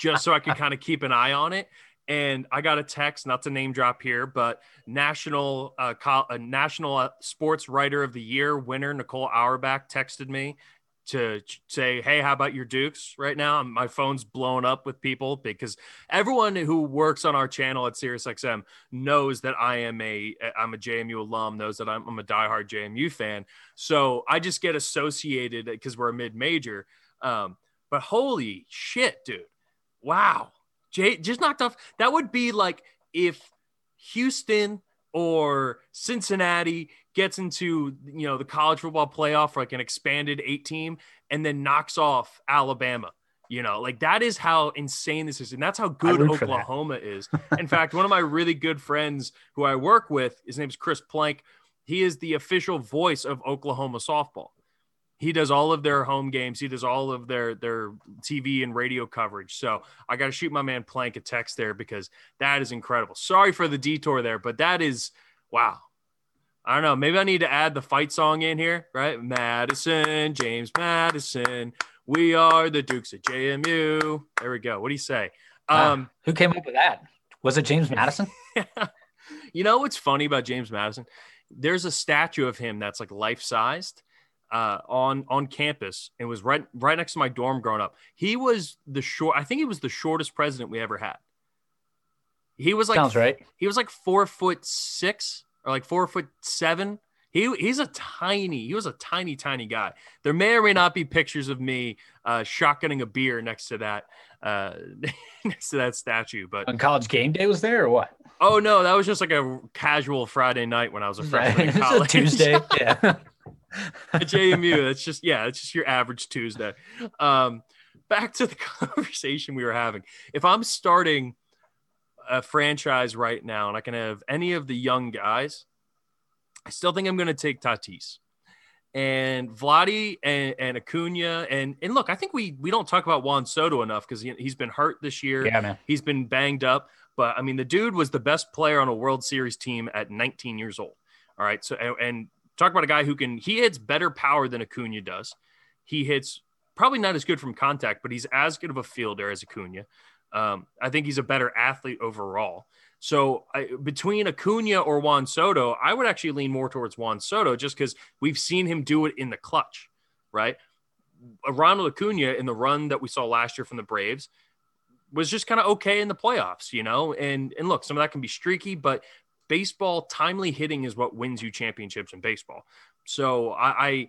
just so I can kind of keep an eye on it. And I got a text, not to name drop here, but national uh, col- uh, national uh, sports writer of the year winner Nicole Auerbach texted me to say, "Hey, how about your Dukes right now?" My phone's blown up with people because everyone who works on our channel at SiriusXM knows that I am a I'm a JMU alum, knows that I'm, I'm a diehard JMU fan. So I just get associated because we're a mid major. Um, but holy shit, dude! Wow, Jay just knocked off. That would be like if Houston or Cincinnati gets into you know the college football playoff for like an expanded eight team and then knocks off Alabama. You know, like that is how insane this is, and that's how good root for that. Oklahoma is. In fact, one of my really good friends who I work with, his name is Chris Plank. He is the official voice of Oklahoma softball. He does all of their home games. He does all of their their TV and radio coverage. So I got to shoot my man Plank a text there because that is incredible. Sorry for the detour there, but that is wow. I don't know. Maybe I need to add the fight song in here, right? Madison, James Madison. We are the Dukes at JMU. There we go. What do you say? Wow. Um, Who came up with that? Was it James Madison? you know what's funny about James Madison? There's a statue of him that's like life sized uh, on on campus. and was right right next to my dorm growing up. He was the short. I think he was the shortest president we ever had. He was like Sounds right. he was like four foot six or like four foot seven. He he's a tiny. He was a tiny tiny guy. There may or may not be pictures of me uh, shotgunning a beer next to that uh, next to that statue, but When college game day was there or what? Oh no, that was just like a casual Friday night when I was a freshman in college. Tuesday. Yeah. At JMU. That's just yeah, it's just your average Tuesday. Um, back to the conversation we were having. If I'm starting a franchise right now and I can have any of the young guys, I still think I'm going to take Tatis. And Vladdy and, and Acuna and and look, I think we we don't talk about Juan Soto enough because he, he's been hurt this year. yeah, man. He's been banged up, but I mean, the dude was the best player on a World Series team at 19 years old. All right. So, and, and talk about a guy who can, he hits better power than Acuna does. He hits probably not as good from contact, but he's as good of a fielder as Acuna. Um, I think he's a better athlete overall. So I, between Acuna or Juan Soto, I would actually lean more towards Juan Soto just because we've seen him do it in the clutch, right? Ronald Acuna in the run that we saw last year from the Braves was just kind of okay in the playoffs, you know. And and look, some of that can be streaky, but baseball timely hitting is what wins you championships in baseball. So I, I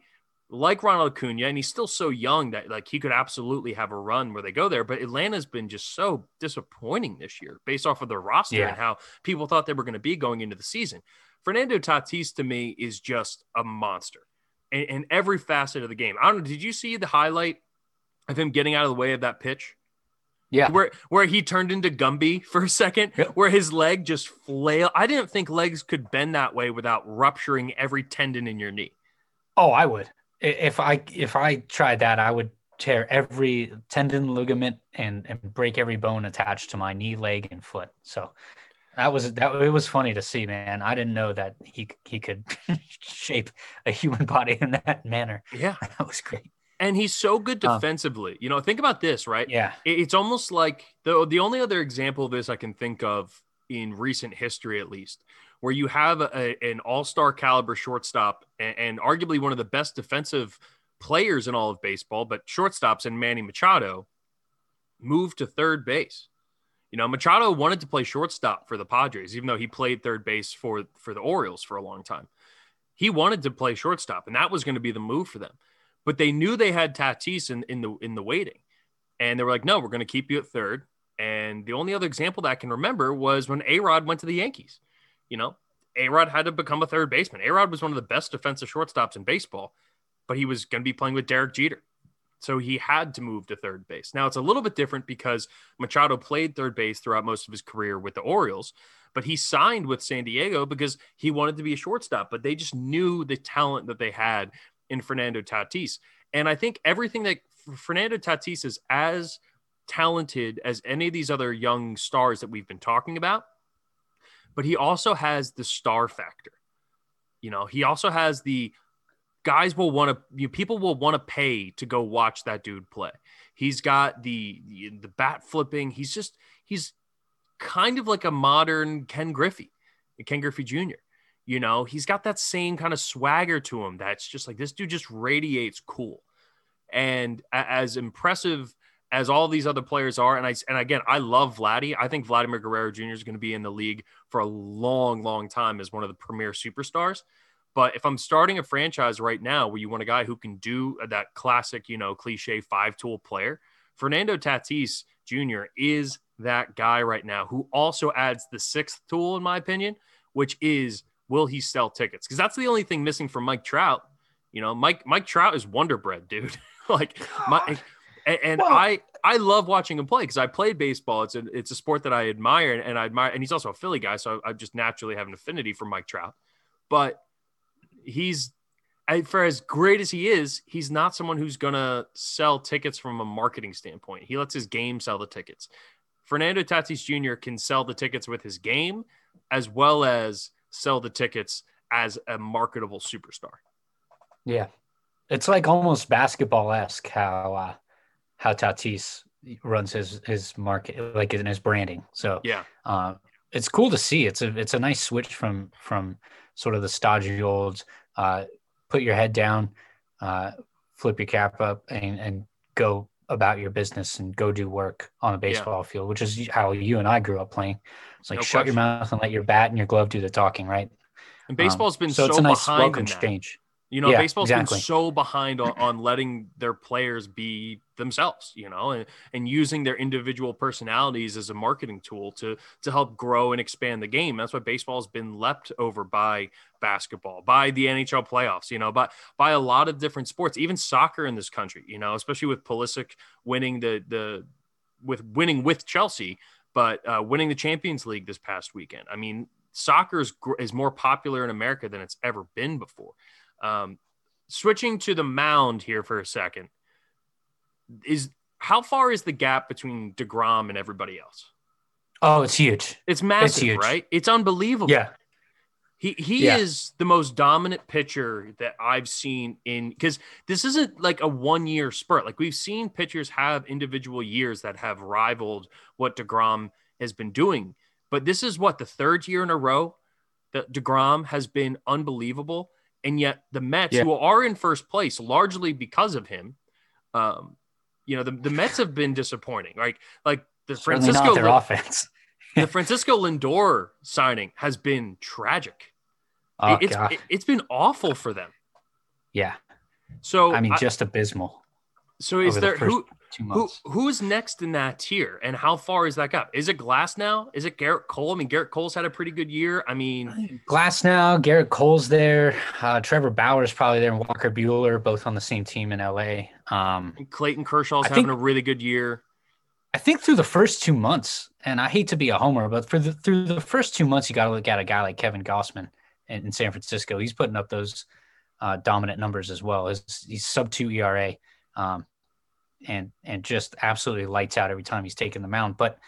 like Ronald Acuna, and he's still so young that like he could absolutely have a run where they go there. But Atlanta's been just so disappointing this year based off of their roster Yeah. and how people thought they were going to be going into the season. Fernando Tatis to me is just a monster in, in every facet of the game. I don't know. Did you see the highlight of him getting out of the way of that pitch? Yeah. Where where he turned into Gumby for a second, Yep. where his leg just flail. I didn't think legs could bend that way without rupturing every tendon in your knee. Oh, I would. If I if I tried that, I would tear every tendon, ligament, and and break every bone attached to my knee, leg, and foot. So that was that. It was funny to see, man. I didn't know that he he could shape a human body in that manner. Yeah. That was great. And he's so good defensively. you know, think about this, right? Yeah. It's almost like the the only other example of this I can think of in recent history, at least, where you have a, an all star caliber shortstop and, and arguably one of the best defensive players in all of baseball, but shortstops and Manny Machado moved to third base. You know, Machado wanted to play shortstop for the Padres, even though he played third base for for the Orioles for a long time. He wanted to play shortstop, and that was going to be the move for them. But they knew they had Tatis in, in the in the waiting, and they were like, "No, we're going to keep you at third. And the only other example that I can remember was when A Rod went to the Yankees. You know, A Rod had to become a third baseman. A Rod was one of the best defensive shortstops in baseball, but he was going to be playing with Derek Jeter. So he had to move to third base. Now it's a little bit different because Machado played third base throughout most of his career with the Orioles, but he signed with San Diego because he wanted to be a shortstop, but they just knew the talent that they had in Fernando Tatis. And I think everything that Fernando Tatis is as talented as any of these other young stars that we've been talking about, but he also has the star factor. You know, he also has the guys will want to you know, people will want to pay to go watch that dude play. He's got the, the the bat flipping. He's just he's kind of like a modern Ken Griffey, Ken Griffey Jr. You know, he's got that same kind of swagger to him that's just like this dude just radiates cool. And as impressive as all these other players are, and I and again, I love Vladdy. I think Vladimir Guerrero Jr. is going to be in the league for a long, long time as one of the premier superstars. But if I'm starting a franchise right now where you want a guy who can do that classic, you know, cliche five tool player, Fernando Tatis Jr. is that guy right now who also adds the sixth tool, in my opinion, which is will he sell tickets? Because that's the only thing missing from Mike Trout. You know, Mike Mike Trout is Wonder Bread, dude. like my and, and well, I I love watching him play because I played baseball. It's a it's a sport that I admire and, and I admire, and he's also a Philly guy, so I, I just naturally have an affinity for Mike Trout. But he's for as great as he is, he's not someone who's gonna sell tickets from a marketing standpoint. He lets his game sell the tickets. Fernando Tatis Jr. can sell the tickets with his game as well as sell the tickets as a marketable superstar. Yeah. It's like almost basketball esque how uh, how Tatis runs his his market like in his branding. So yeah, uh, it's cool to see. It's a it's a nice switch from from sort of the stodgy old uh, put your head down, uh, flip your cap up, and and go about your business and go do work on a baseball yeah. field, which is how you and I grew up playing. It's like no shut question. your mouth and let your bat and your glove do the talking, right? And baseball's um, been so, so it's a nice welcome exchange. You know, yeah, baseball's exactly. been so behind on, on, letting their players be themselves, you know, and, and using their individual personalities as a marketing tool to to help grow and expand the game. That's why baseball has been leapt over by basketball, by the NHL playoffs, you know, by by a lot of different sports, even soccer in this country, you know, especially with Pulisic winning the the with winning with Chelsea, but uh, winning the Champions League this past weekend. I mean, soccer is, is more popular in America than it's ever been before. Um, switching to the mound here for a second is how far is the gap between Degrom and everybody else? Oh, it's huge. It's massive, it's huge. right? It's unbelievable. Yeah. He he yeah. is the most dominant pitcher that I've seen in because this isn't like a one year spurt. Like we've seen pitchers have individual years that have rivaled what DeGrom has been doing. But this is what the third year in a row that DeGrom has been unbelievable. And yet the Mets, yeah. who are in first place largely because of him, um, you know, the, the Mets have been disappointing. Like like the Certainly Francisco their offense. the Francisco Lindor signing has been tragic. Oh, it, it's it, has been awful for them. Yeah. So I mean, just abysmal. So is there the who who who's next in that tier, and how far is that gap? Is it Glasnow? Is it Gerrit Cole? I mean, Gerrit Cole's had a pretty good year. I mean, Glass now, Gerrit Cole's there. Uh, Trevor Bauer's probably there, and Walker Buehler, both on the same team in LA. Um, Clayton Kershaw's I having think, a really good year. I think through the first two months, and I hate to be a homer, but for the through the first two months, you got to look at a guy like Kevin Gausman in, in San Francisco. He's putting up those uh, dominant numbers as well. He's, he's sub two ERA. Um, and and just absolutely lights out every time he's taking the mound. But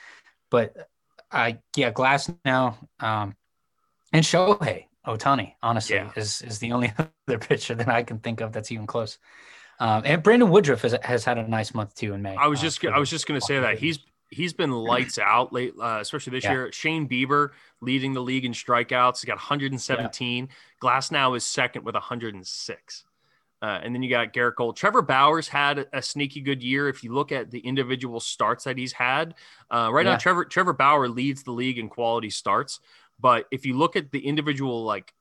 but I yeah, Glass now um, and Shohei Ohtani honestly yeah. is is the only other pitcher that I can think of that's even close. Um, and Brandon Woodruff has, has had a nice month too in May. I was uh, just uh, I was just going to say that he's he's been lights out late, uh, especially this yeah. year. Shane Bieber leading the league in strikeouts. He's got 117. Yeah. Glasnow is second with 106. Uh, and then you got Gerrit Cole. Trevor Bauer's had a sneaky good year. If you look at the individual starts that he's had, uh, right yeah. now Trevor Trevor Bauer leads the league in quality starts. But if you look at the individual like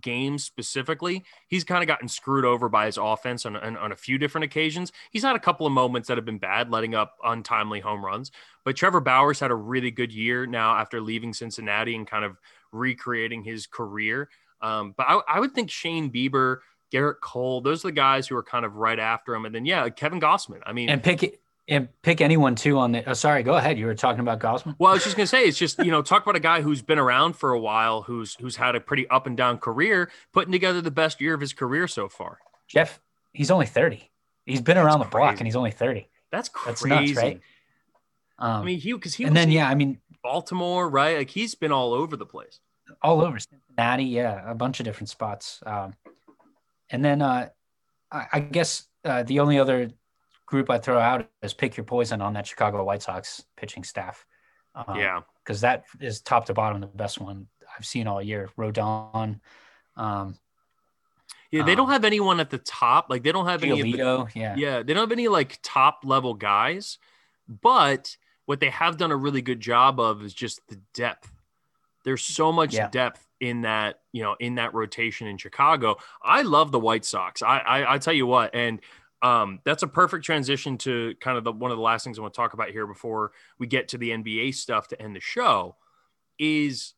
games specifically, he's kind of gotten screwed over by his offense on, on, on, a few different occasions. He's had a couple of moments that have been bad, letting up untimely home runs. But Trevor Bauer's had a really good year now after leaving Cincinnati and kind of recreating his career. Um, but I, I would think Shane Bieber, Gerrit Cole, those are the guys who are kind of right after him. And then, yeah, Kevin Gausman. I mean, and pick it. And pick anyone too on the. Oh, sorry, go ahead. You were talking about Gausman. Well, I was just gonna say it's just you know talk about a guy who's been around for a while, who's who's had a pretty up and down career, putting together the best year of his career so far. Jeff, he's only thirty. He's been around That's the block, and he's only thirty. That's crazy. That's nuts, right? Um, I mean, he because he and then yeah, I mean Baltimore, right? Like he's been all over the place. All over Cincinnati, yeah, a bunch of different spots. Um, and then uh, I, I guess uh, the only other group I throw out is pick your poison on that Chicago White Sox pitching staff. Um, yeah, because that is top to bottom the best one I've seen all year. Rodon. Um, yeah, they um, don't have anyone at the top. Like they don't have any. The, yeah, yeah, they don't have any like top level guys. But what they have done a really good job of is just the depth. There's so much yeah. depth in that you know in that rotation in Chicago. I love the White Sox. I I, I tell you what, and um, that's a perfect transition to kind of the one of the last things I want to talk about here before we get to the NBA stuff to end the show. Is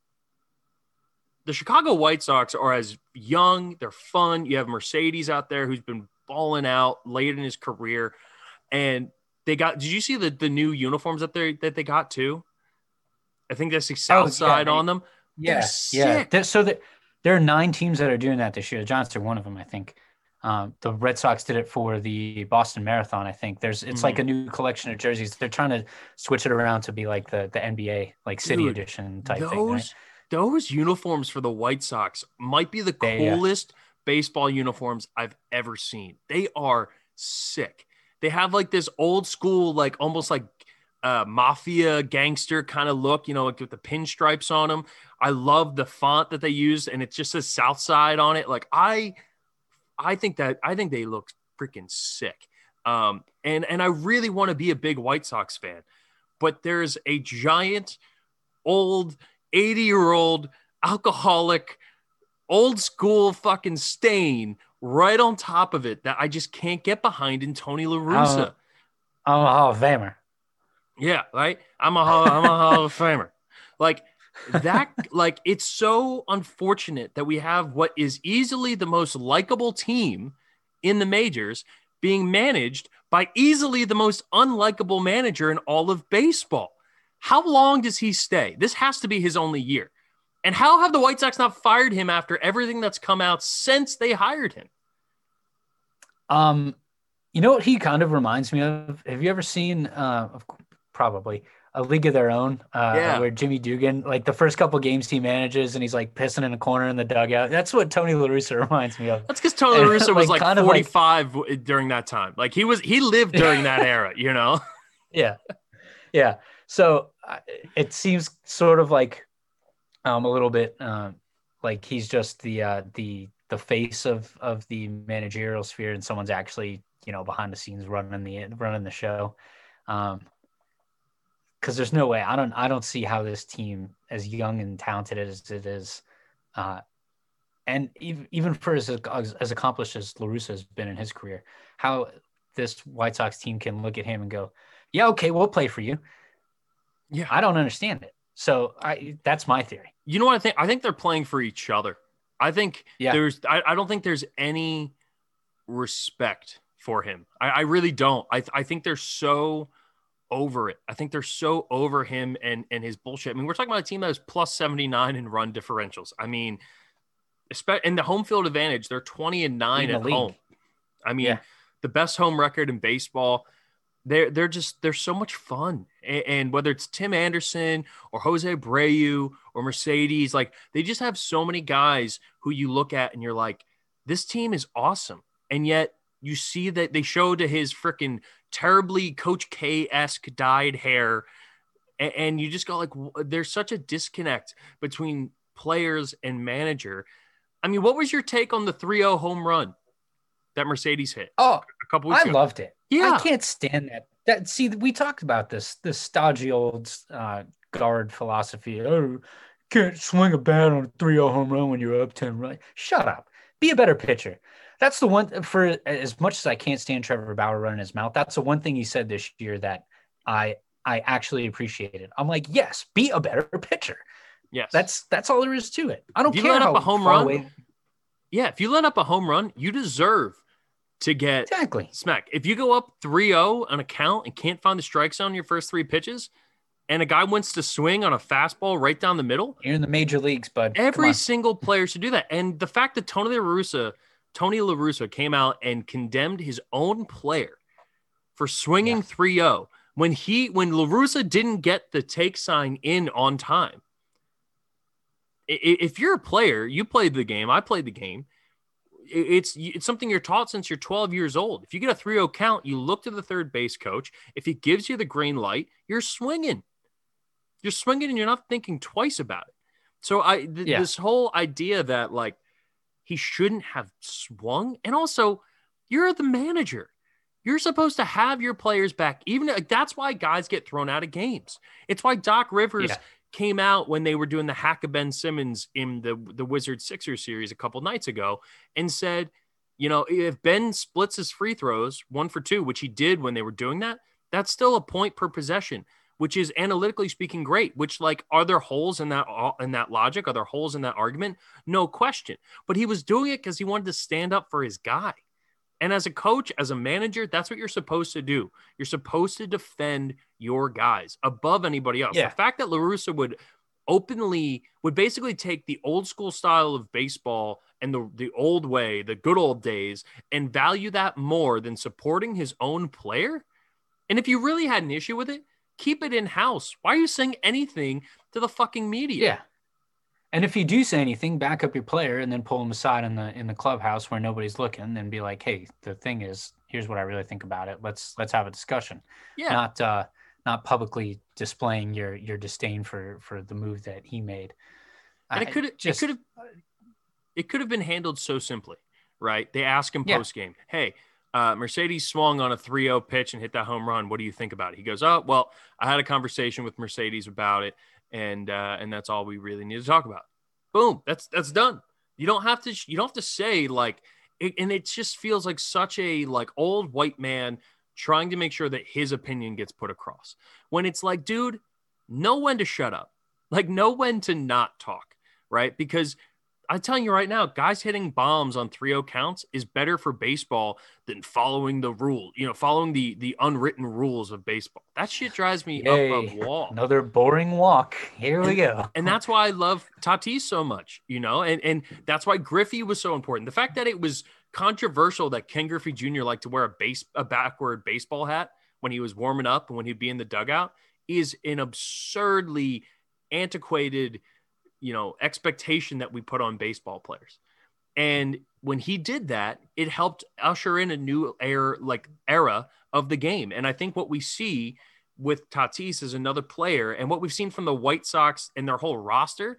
the Chicago White Sox are as young, they're fun. You have Mercedes out there who's been balling out late in his career, and they got. Did you see the the new uniforms that they that they got too? I think that's the South oh, Side yeah, on them. Yeah, yeah. so that there are nine teams that are doing that this year. The Giants are one of them, I think. Um, the Red Sox did it for the Boston Marathon. I think there's it's mm-hmm. like a new collection of jerseys. They're trying to switch it around to be like the the NBA like City Dude, Edition type those, thing. Right? Those uniforms for the White Sox might be the they, coolest yeah. baseball uniforms I've ever seen. They are sick. They have like this old school, like almost like uh, mafia gangster kind of look, you know, like with the pinstripes on them. I love the font that they use, and it just says South Side on it. Like I I think that I think they look freaking sick. Um, and and I really want to be a big White Sox fan, but there's a giant, old, 80 year old alcoholic, old school fucking stain right on top of it that I just can't get behind in Tony La Russa. I'm a Hall of Famer. Yeah, right. I'm a Hall, I'm a Hall of Famer. Like that like it's so unfortunate that we have what is easily the most likable team in the majors being managed by easily the most unlikable manager in all of baseball. How long does he stay? This has to be his only year. And how have the White Sox not fired him after everything that's come out since they hired him? Um, you know what he kind of reminds me of? Have you ever seen uh probably a league of their own, uh, yeah. where Jimmy Dugan, like the first couple games he manages, and he's like pissing in a corner in the dugout. That's what Tony La Russa reminds me of. That's because Tony La Russa was like, like 45 like, during that time. Like he was, he lived during that era, you know? Yeah, yeah. So uh, it seems sort of like um, a little bit uh, like he's just the uh, the the face of of the managerial sphere, and someone's actually you know behind the scenes running the running the show. Um, because there's no way I don't I don't see how this team, as young and talented as it is, uh, and even even for as, as, accomplished as La Russa has been in his career, how this White Sox team can look at him and go, "Yeah, okay, we'll play for you." Yeah, I don't understand it. So I that's my theory. You know what I think? I think they're playing for each other. I think yeah. there's I, I don't think there's any respect for him. I, I really don't. I I think they're so over it. I think they're so over him and and his bullshit. I mean, we're talking about a team that is plus 79 in run differentials. I mean, especially in the home field advantage, they're 20 and 9 at league. home. I mean, yeah. the best home record in baseball. They're they're just they're so much fun. And, and whether it's Tim Anderson or Jose Abreu or Mercedes, like they just have so many guys who you look at and you're like, this team is awesome. And yet you see that they show to his freaking terribly Coach K esque dyed hair, and, and, you just go like, there's such a disconnect between players and manager. I mean, what was your take on the 3-0 home run that Mercedes hit? Oh, a couple weeks I ago? loved it. Yeah, I can't stand that. That see, we talked about this this stodgy old uh, guard philosophy. Oh, can't swing a bat on a 3-0 home run when you're up 10 right. Shut up. Be a better pitcher. That's the one uh, for uh, as much as I can't stand Trevor Bauer running his mouth. That's the one thing he said this year that I I actually appreciated. I'm like, yes, be a better pitcher. Yes. That's that's all there is to it. I don't If you care let up how a home run, away- yeah. If you let up a home run, you deserve to get Exactly. smack. If you go up 3-0 on a count and can't find the strike zone your first three pitches, and a guy wants to swing on a fastball right down the middle, You're in the major leagues, bud. Every single player should do that. And the fact that Tony La Russa, Tony La Russa came out and condemned his own player for swinging Yeah. 3-0 when he when La Russa didn't get the take sign in on time. If you're a player, you played the game. I played the game. It's it's something you're taught since you're 12 years old. If you get a 3-0 count, you look to the third base coach. If he gives you the green light, you're swinging. You're swinging and you're not thinking twice about it. So I th- Yeah. this whole idea that like he shouldn't have swung, and also you're the manager. You're supposed to have your players back. Even like, that's why guys get thrown out of games. It's why Doc Rivers Yeah. came out when they were doing the hack of Ben Simmons in the the Wizards Sixers series a couple nights ago and said, you know, if Ben splits his free throws one for two, which he did when they were doing that, that's still a point per possession, which is analytically speaking great. Which like are there holes in that in that logic? Are there holes in that argument? No question. But he was doing it because he wanted to stand up for his guy. And as a coach, as a manager, that's what you're supposed to do. You're supposed to defend your guys above anybody else. Yeah. The fact that LaRussa would openly would basically take the old school style of baseball and the, the old way, the good old days, and value that more than supporting his own player. And if you really had an issue with it, keep it in house. Why are you saying anything to the fucking media? Yeah. And if you do say anything, back up your player and then pull him aside in the in the clubhouse where nobody's looking and be like, "Hey, the thing is, here's what I really think about it. Let's let's have a discussion." Yeah. Not uh not publicly displaying your your disdain for for the move that he made. and it could it could have it could have been handled so simply, right? They ask him Yeah. post game, "Hey, uh, Mercedes swung on a 3-0 pitch and hit that home run. What do you think about it?" He goes, "Oh, well, I had a conversation with Mercedes about it, and uh, and that's all we really need to talk about." Boom, that's that's done. You don't have to you don't have to say like, it, and it just feels like such a like old white man trying to make sure that his opinion gets put across. When it's like, dude, know when to shut up, like know when to not talk, right? Because I'm telling you right now, guys hitting bombs on 3-0 counts is better for baseball than following the rule, you know, following the the unwritten rules of baseball. That shit drives me up Yay. a wall. another boring walk. Here we go. And that's why I love Tatis so much, you know, and, and that's why Griffey was so important. The fact that it was controversial that Ken Griffey Jr. liked to wear a base a backward baseball hat when he was warming up and when he'd be in the dugout is an absurdly antiquated, you know, expectation that we put on baseball players. And when he did that, it helped usher in a new era, like era of the game. And I think what we see with Tatis as another player, and what we've seen from the White Sox and their whole roster,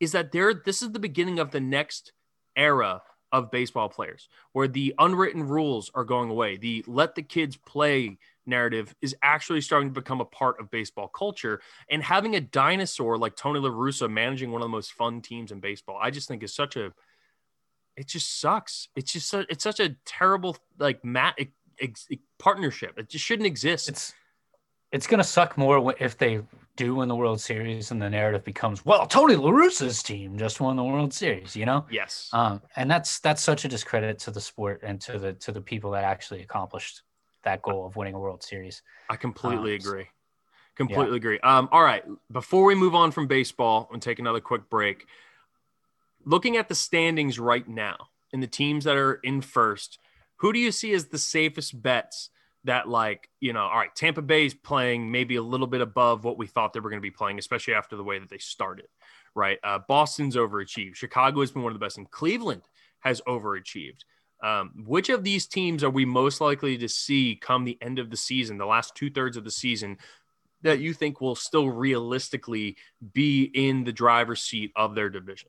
is that they're this is the beginning of the next era of baseball players, where the unwritten rules are going away. The let the kids play narrative is actually starting to become a part of baseball culture. And having a dinosaur like Tony La Russa managing one of the most fun teams in baseball, I just think is such a it just sucks. It's just su- it's such a terrible like mat ex- ex- partnership. It just shouldn't exist. It's it's gonna suck more if they do win the World Series and the narrative becomes, well, Tony La Russa's team just won the World Series, you know? yes. Um, and that's that's such a discredit to the sport and to the to the people that actually accomplished that goal of winning a World Series. I completely Um, so- agree. Completely agree. Um, all right. Before we move on from baseball and take another quick break, looking at the standings right now and the teams that are in first, who do you see as the safest bets that, like, you know, all right, Tampa Bay is playing maybe a little bit above what we thought they were going to be playing, especially after the way that they started, right? Uh, Boston's overachieved. Chicago has been one of the best, and Cleveland has overachieved. Um, which of these teams are we most likely to see come the end of the season, the last two thirds of the season, that you think will still realistically be in the driver's seat of their division?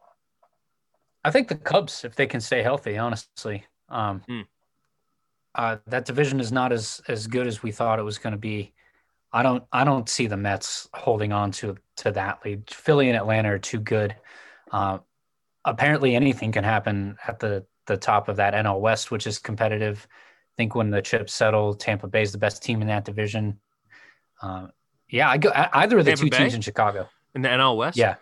I think the Cubs, if they can stay healthy, honestly. Um, Hmm. uh, that division is not as as good as we thought it was going to be. I don't I don't see the Mets holding on to to that lead. Philly and Atlanta are too good. Uh, apparently, anything can happen at the the top of that NL West, which is competitive. I think when the chips settle, Tampa Bay is the best team in that division. Uh, yeah, I go either of the Tampa two Bay? teams in Chicago. in the NL West. Yeah.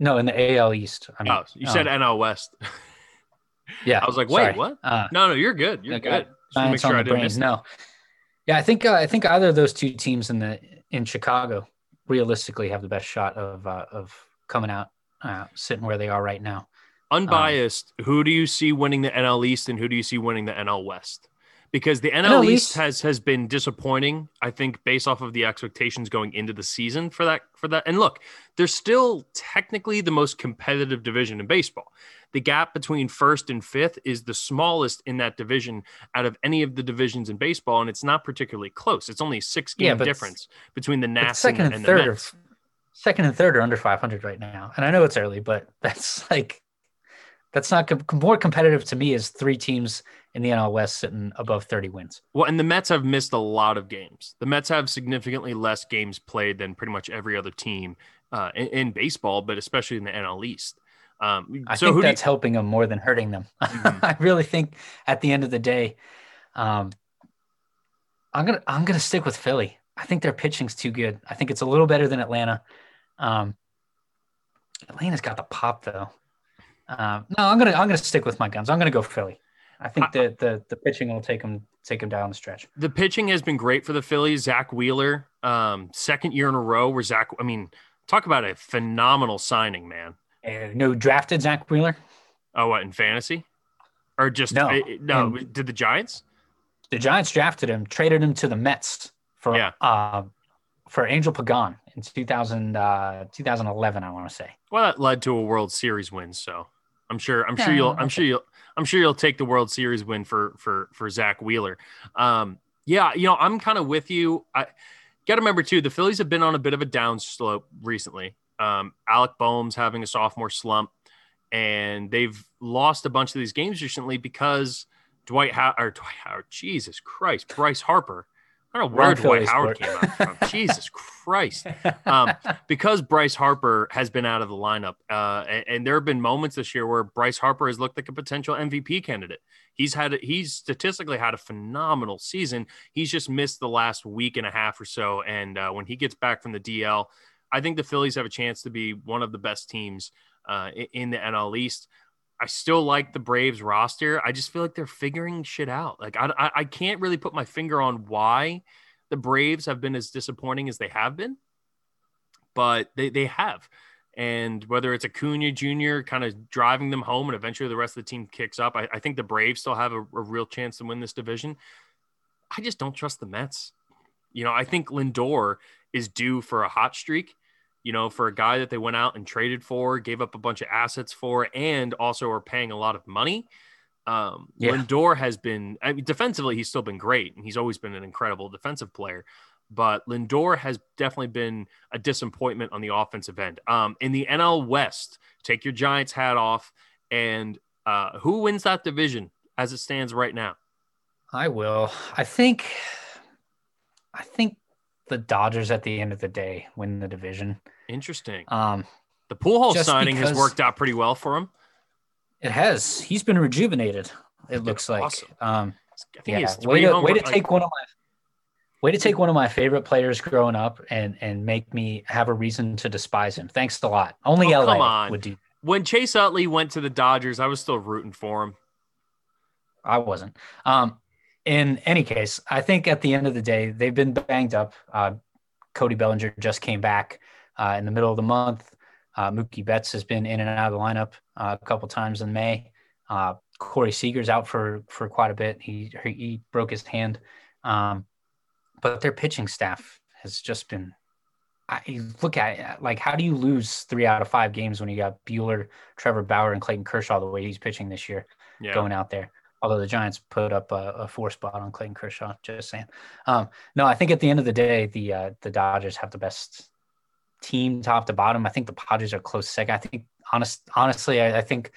No, in the AL East. I mean, Oh, you said um, NL West. yeah. I was like, wait, sorry. what? Uh, No, no, you're good. You're good. Just make sure I didn't miss. No. Yeah, I think uh, I think either of those two teams in the in Chicago realistically have the best shot of uh, of coming out uh, sitting where they are right now. Um, unbiased, who do you see winning the NL East and who do you see winning the NL West? Because the NL, NL East East- has has been disappointing, I think, based off of the expectations going into the season for that for that. And look, they're still technically the most competitive division in baseball. The gap between first and fifth is the smallest in that division out of any of the divisions in baseball, and it's not particularly close. It's only a six game Yeah, difference between the Nats second and, and, and the third are second and third are under 500 right now, and I know it's early, but that's like that's not com- more competitive to me is three teams in the NL West sitting above 30 wins. Well, and the Mets have missed a lot of games. The Mets have significantly less games played than pretty much every other team uh, in, in baseball, but especially in the NL East. Um, I so think who do you- that's helping them more than hurting them. Mhm. I really think at the end of the day, um, I'm gonna I'm gonna stick with Philly. I think their pitching's too good. I think it's a little better than Atlanta. Um, Atlanta's got the pop though. Um, no, I'm gonna I'm gonna stick with my guns. I'm gonna go for Philly. I think the the the pitching will take them take them down the stretch. the pitching has been great for the Phillies. Zack Wheeler, um, second year in a row where Zack, I mean, talk about a phenomenal signing, man. Uh, no drafted Zack Wheeler. Oh, what in fantasy? Or just No, uh, no? in- did the Giants? The Giants drafted him, traded him to the Mets for Yeah. uh, for Angel Pagan in 2000 uh, 2011. I want to say. Well, that led to a World Series win, so I'm sure I'm sure you'll I'm sure you'll I'm sure you'll take the World Series win for for for Zack Wheeler. Um, yeah, you know I'm kind of with you. I got to remember too the Phillies have been on a bit of a down slope recently. Um, Alec Bohm's having a sophomore slump, and they've lost a bunch of these games recently because Dwight Howard or Dwight Howard, Jesus Christ, Bryce Harper. I don't know where Dwight Howard came out from. Jesus Christ Um, because Bryce Harper has been out of the lineup, uh, and, and there have been moments this year where Bryce Harper has looked like a potential MVP candidate. He's had he's statistically had a phenomenal season. He's just missed the last week and a half or so, and uh, when he gets back from the DL, I think the Phillies have a chance to be one of the best teams uh, in the NL East. I still like the Braves roster. I just feel like they're figuring shit out. Like I, I, I can't really put my finger on why the Braves have been as disappointing as they have been but they, they have. And whether it's Acuna Jr. kind of driving them home and eventually the rest of the team kicks up, I, I think the Braves still have a, a real chance to win this division. I just don't trust the Mets. You know, I think Lindor is due for a hot streak, you know, for a guy that they went out and traded for, gave up a bunch of assets for, and also are paying a lot of money. Um, Yeah. Lindor has been, I mean, defensively, he's still been great and he's always been an incredible defensive player but Lindor has definitely been a disappointment on the offensive end. Um, in the NL West, take your Giants hat off, and uh, who wins that division as it stands right now? I will. I think. I think the Dodgers at the end of the day win the division. Interesting. Um, The Pujols signing has worked out pretty well for him. it has. He's been rejuvenated. It looks like. awesome. Um, I think yeah. Way to, way to like- take one of my. Way to take one of my favorite players growing up and and make me have a reason to despise him. Thanks a lot. Only Oh, LA come on. would do. when Chase Utley went to the Dodgers, I was still rooting for him. I wasn't. Um, in any case, I think at the end of the day, they've been banged up. Uh, Cody Bellinger just came back uh, in the middle of the month. Uh, Mookie Betts has been in and out of the lineup uh, a couple times in May. Uh, Corey Seager's out for for quite a bit. He he broke his hand, um, but their pitching staff has just been. I look at it, like how do you lose three out of five games when you got Buehler, Trevor Bauer, and Clayton Kershaw the way he's pitching this year? Yeah. going out there. Although the Giants put up a, a four spot on Clayton Kershaw, just saying. Um, no, I think at the end of the day, the uh, the Dodgers have the best team, top to bottom. I think the Padres are close second. I think honest, honestly, I, I think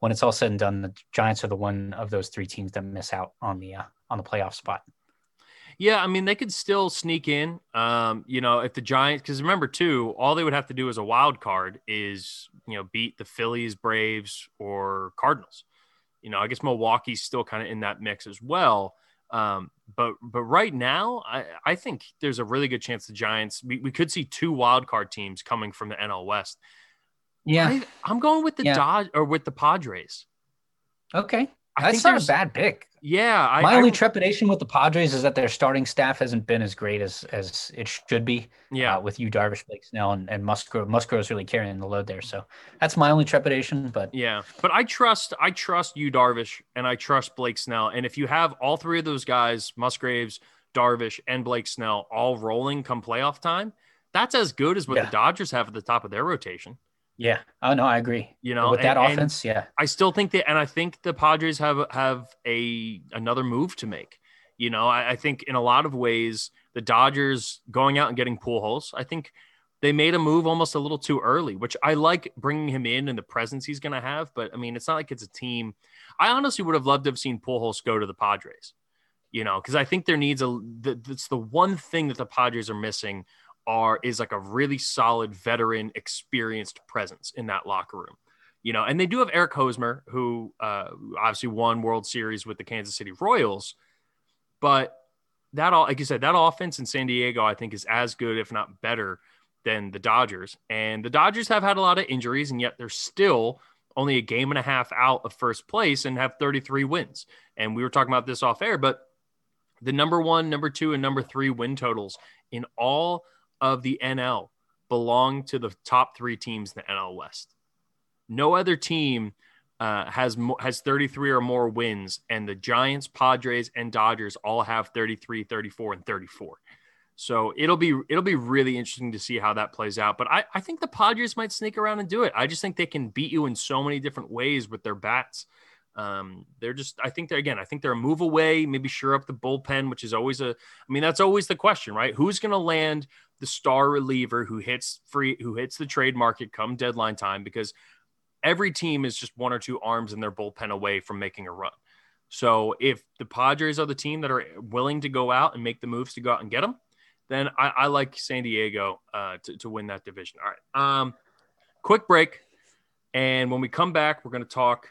when it's all said and done, the Giants are the one of those three teams that miss out on the uh, on the playoff spot. Yeah, I mean they could still sneak in. Um, you know, if the Giants, because remember too, all they would have to do as a wild card is you know beat the Phillies, Braves, or Cardinals. You know, I guess Milwaukee's still kind of in that mix as well. Um, but but right now, I, I think there's a really good chance the Giants we, we could see two wild card teams coming from the NL West. Yeah. I, I'm going with the Yeah. Dodge or with the Padres. okay. I That's think not a bad pick. Yeah, I, My I- only trepidation with the Padres is that their starting staff hasn't been as great as as it should be. yeah. uh, with Yu, Darvish, Blake Snell, and, and Musgrove. Musgrove's really carrying the load there. So that's my only trepidation. But Yeah, but I trust I trust Yu, Darvish, and I trust Blake Snell. And if you have all three of those guys, Musgraves, Darvish, and Blake Snell, all rolling come playoff time, that's as good as what Yeah. the Dodgers have at the top of their rotation. Yeah, oh no, I agree. You know, with that and- and offense, yeah, I still think that, and I think the Padres have have a another move to make. You know, I, I think in a lot of ways, the Dodgers going out and getting Pujols. I think they made a move almost a little too early, which I like bringing him in and the presence he's going to have. But I mean, it's not like it's a team. I honestly would have loved to have seen Pujols go to the Padres. You know, because I think there needs a. That's the one thing that the Padres are missing are is like a really solid veteran, experienced presence in that locker room you know, and they do have Eric Hosmer, who uh, obviously won World Series with the Kansas City Royals. But that all, like you said, that offense in San Diego, I think, is as good, if not better, than the Dodgers. And the Dodgers have had a lot of injuries, and yet they're still only a game and a half out of first place and have 33 wins. And we were talking about this off air, but the number one, number two, and number three win totals in all of the NL belong to the top three teams in the NL West. No other team uh, has has 33 or more wins, and the Giants, Padres, and Dodgers all have 33, 34, and 34. So it'll be it'll be really interesting to see how that plays out. But I, I think the Padres might sneak around and do it. I just think they can beat you in so many different ways with their bats. Um, they're just I think they're again, I think they're a move away, maybe sure up the bullpen, which is always a I mean, that's always the question, right? Who's gonna land the star reliever who hits free who hits the trade market come deadline time? Because every team is just one or two arms in their bullpen away from making a run. So if the Padres are the team that are willing to go out and make the moves to go out and get them, then I, I like San Diego uh, to, to win that division. All right. Um, quick break. And when we come back, we're going to talk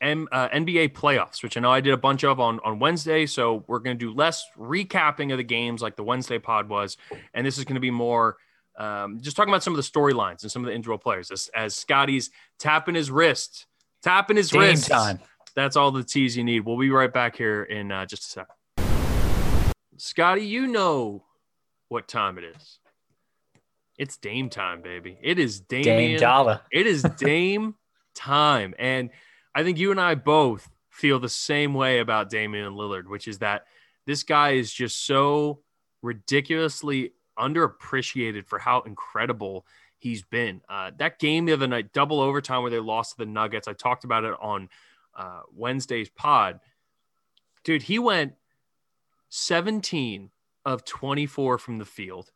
M, uh, NBA playoffs, which I know I did a bunch of on, on Wednesday. So we're going to do less recapping of the games like the Wednesday pod was. And this is going to be more um, just talking about some of the storylines and some of the individual players as, as Scotty's tapping his wrist, tapping his Game wrist. time. That's all the teas you need. We'll be right back here in uh, just a second. Scotty, you know what time it is. It's Dame time, baby. It is Dame Dollar. It is Dame time. And I think you and I both feel the same way about Damian Lillard, which is that this guy is just so ridiculously underappreciated for how incredible he's been. Uh, that game the other night, double overtime where they lost to the Nuggets, I talked about it on uh, Wednesday's pod. Dude, he went 17 of 24 from the field,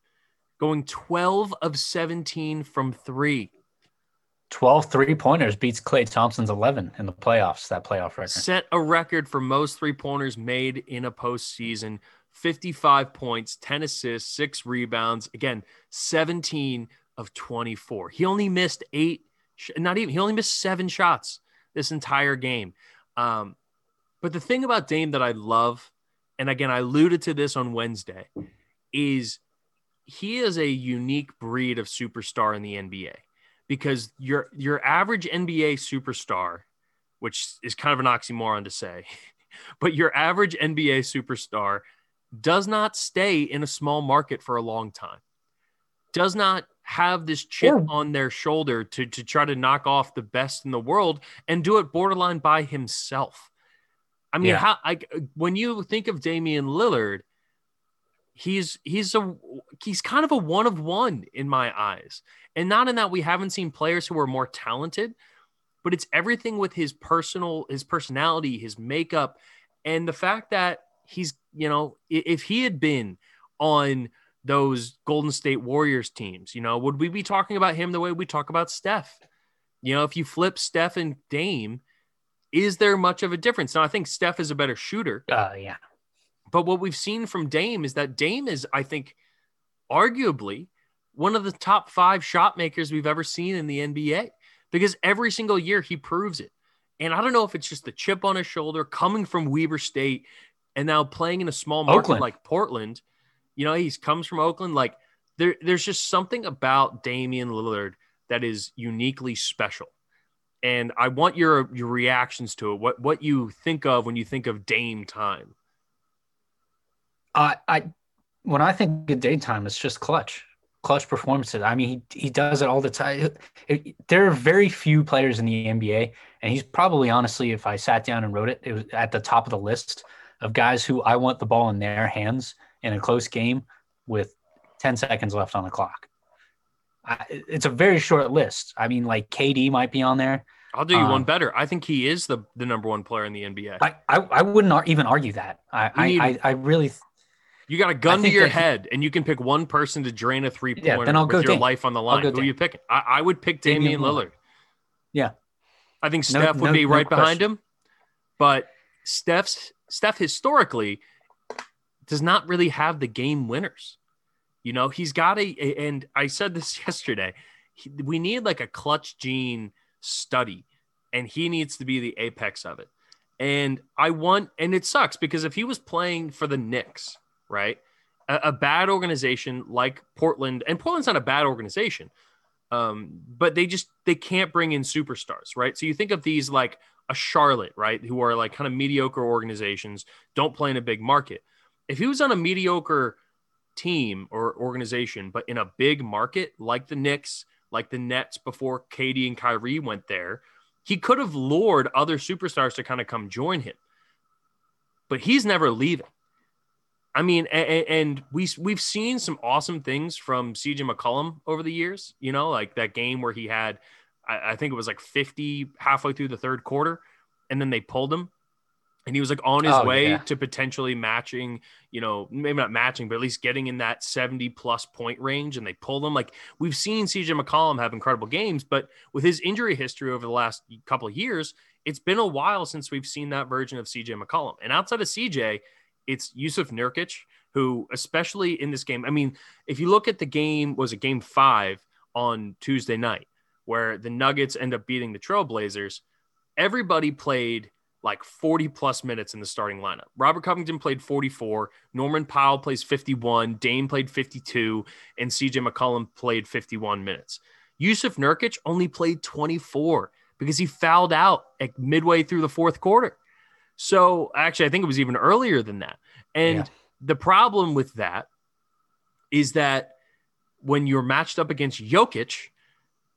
going 12 of 17 from three. 12 three pointers beats Klay Thompson's 11 in the playoffs, that playoff record. set a record for most three pointers made in a postseason 55 points, 10 assists, six rebounds. Again, 17 of 24. He only missed eight, not even, he only missed seven shots this entire game. Um, but the thing about Dame that I love, and again, I alluded to this on Wednesday, is he is a unique breed of superstar in the NBA because your your average NBA superstar which is kind of an oxymoron to say, but your average NBA superstar does not stay in a small market for a long time, does not have this chip Or- on their shoulder to, to try to knock off the best in the world and do it borderline by himself. I mean, Yeah. how I, when you think of Damian Lillard, he's he's a he's kind of a one of one in my eyes. And not in that we haven't seen players who are more talented, but it's everything with his personal his personality his makeup and the fact that he's you know if he had been on those golden state warriors teams you know would we be talking about him the way we talk about steph you know if you flip steph and dame is there much of a difference now i think steph is a better shooter Uh, yeah. But what we've seen from Dame is that Dame is, I think, arguably one of the top five shot makers we've ever seen in the NBA because every single year he proves it. And I don't know if it's just the chip on his shoulder coming from Weber State and now playing in a small market Oakland. like Portland. You know, he comes from Oakland. Like there, there's just something about Damian Lillard that is uniquely special. And I want your your reactions to it. What what you think of when you think of Dame time? I, I when I think of Dame time, it's just clutch, clutch performances. I mean, he, he does it all the time. It- there are very few players in the NBA, and he's probably honestly, if I sat down and wrote it, it was at the top of the list of guys who I want the ball in their hands in a close game with 10 seconds left on the clock. I, it's a very short list. I mean, like KD might be on there. I'll do you one Um, better. I think he is the the number one player in the NBA. I, I, I wouldn't ar- even argue that. I, I, You I, I really, You got a gun to your head, and you can pick one person to drain a three Yeah, pointer then I'll with go your life on the line. Who are you picking? I, I would pick Damian Lillard. Lillard. Yeah. I think No- Steph would no- be no right behind him, but Steph's Steph historically does not really have the game winners. You know, he's got a, a- and I said this yesterday. he- we need like a clutch gene study, and he needs to be the apex of it. And I want, and it sucks because if he was playing for the Knicks, right, a, a bad organization like Portland, and Portland's not a bad organization, um, but they just they can't bring in superstars, right? So you think of these like a Charlotte, right, who are like kind of mediocre organizations, don't play in a big market. If he was on a mediocre team or organization, but in a big market like the Knicks, like the Nets before KD and Kyrie went there, he could have lured other superstars to kind of come join him. But he's never leaving. I mean, and, and we we've seen some awesome things from CJ McCollum over the years. You know, like that game where he had, I, I think it was like 50 halfway through the third quarter, and then they pulled him, and he was like on his Oh, way yeah. to potentially matching. You know, maybe not matching, but at least getting in that 70 plus point range, and they pulled him. Like we've seen CJ McCollum have incredible games, but with his injury history over the last couple of years, it's been a while since we've seen that version of CJ McCollum. And outside of CJ, it's Jusuf Nurkic, who, especially in this game, I mean, if you look at the game, was it game five on Tuesday night, where the Nuggets end up beating the Trailblazers? Everybody played like 40 plus minutes in the starting lineup. Robert Covington played 44, Norman Powell plays 51, Dame played 52, and CJ McCollum played 51 minutes. Jusuf Nurkic only played 24 because he fouled out at midway through the fourth quarter. So actually, I think it was even earlier than that. And Yeah. the problem with that is that when you're matched up against Jokic,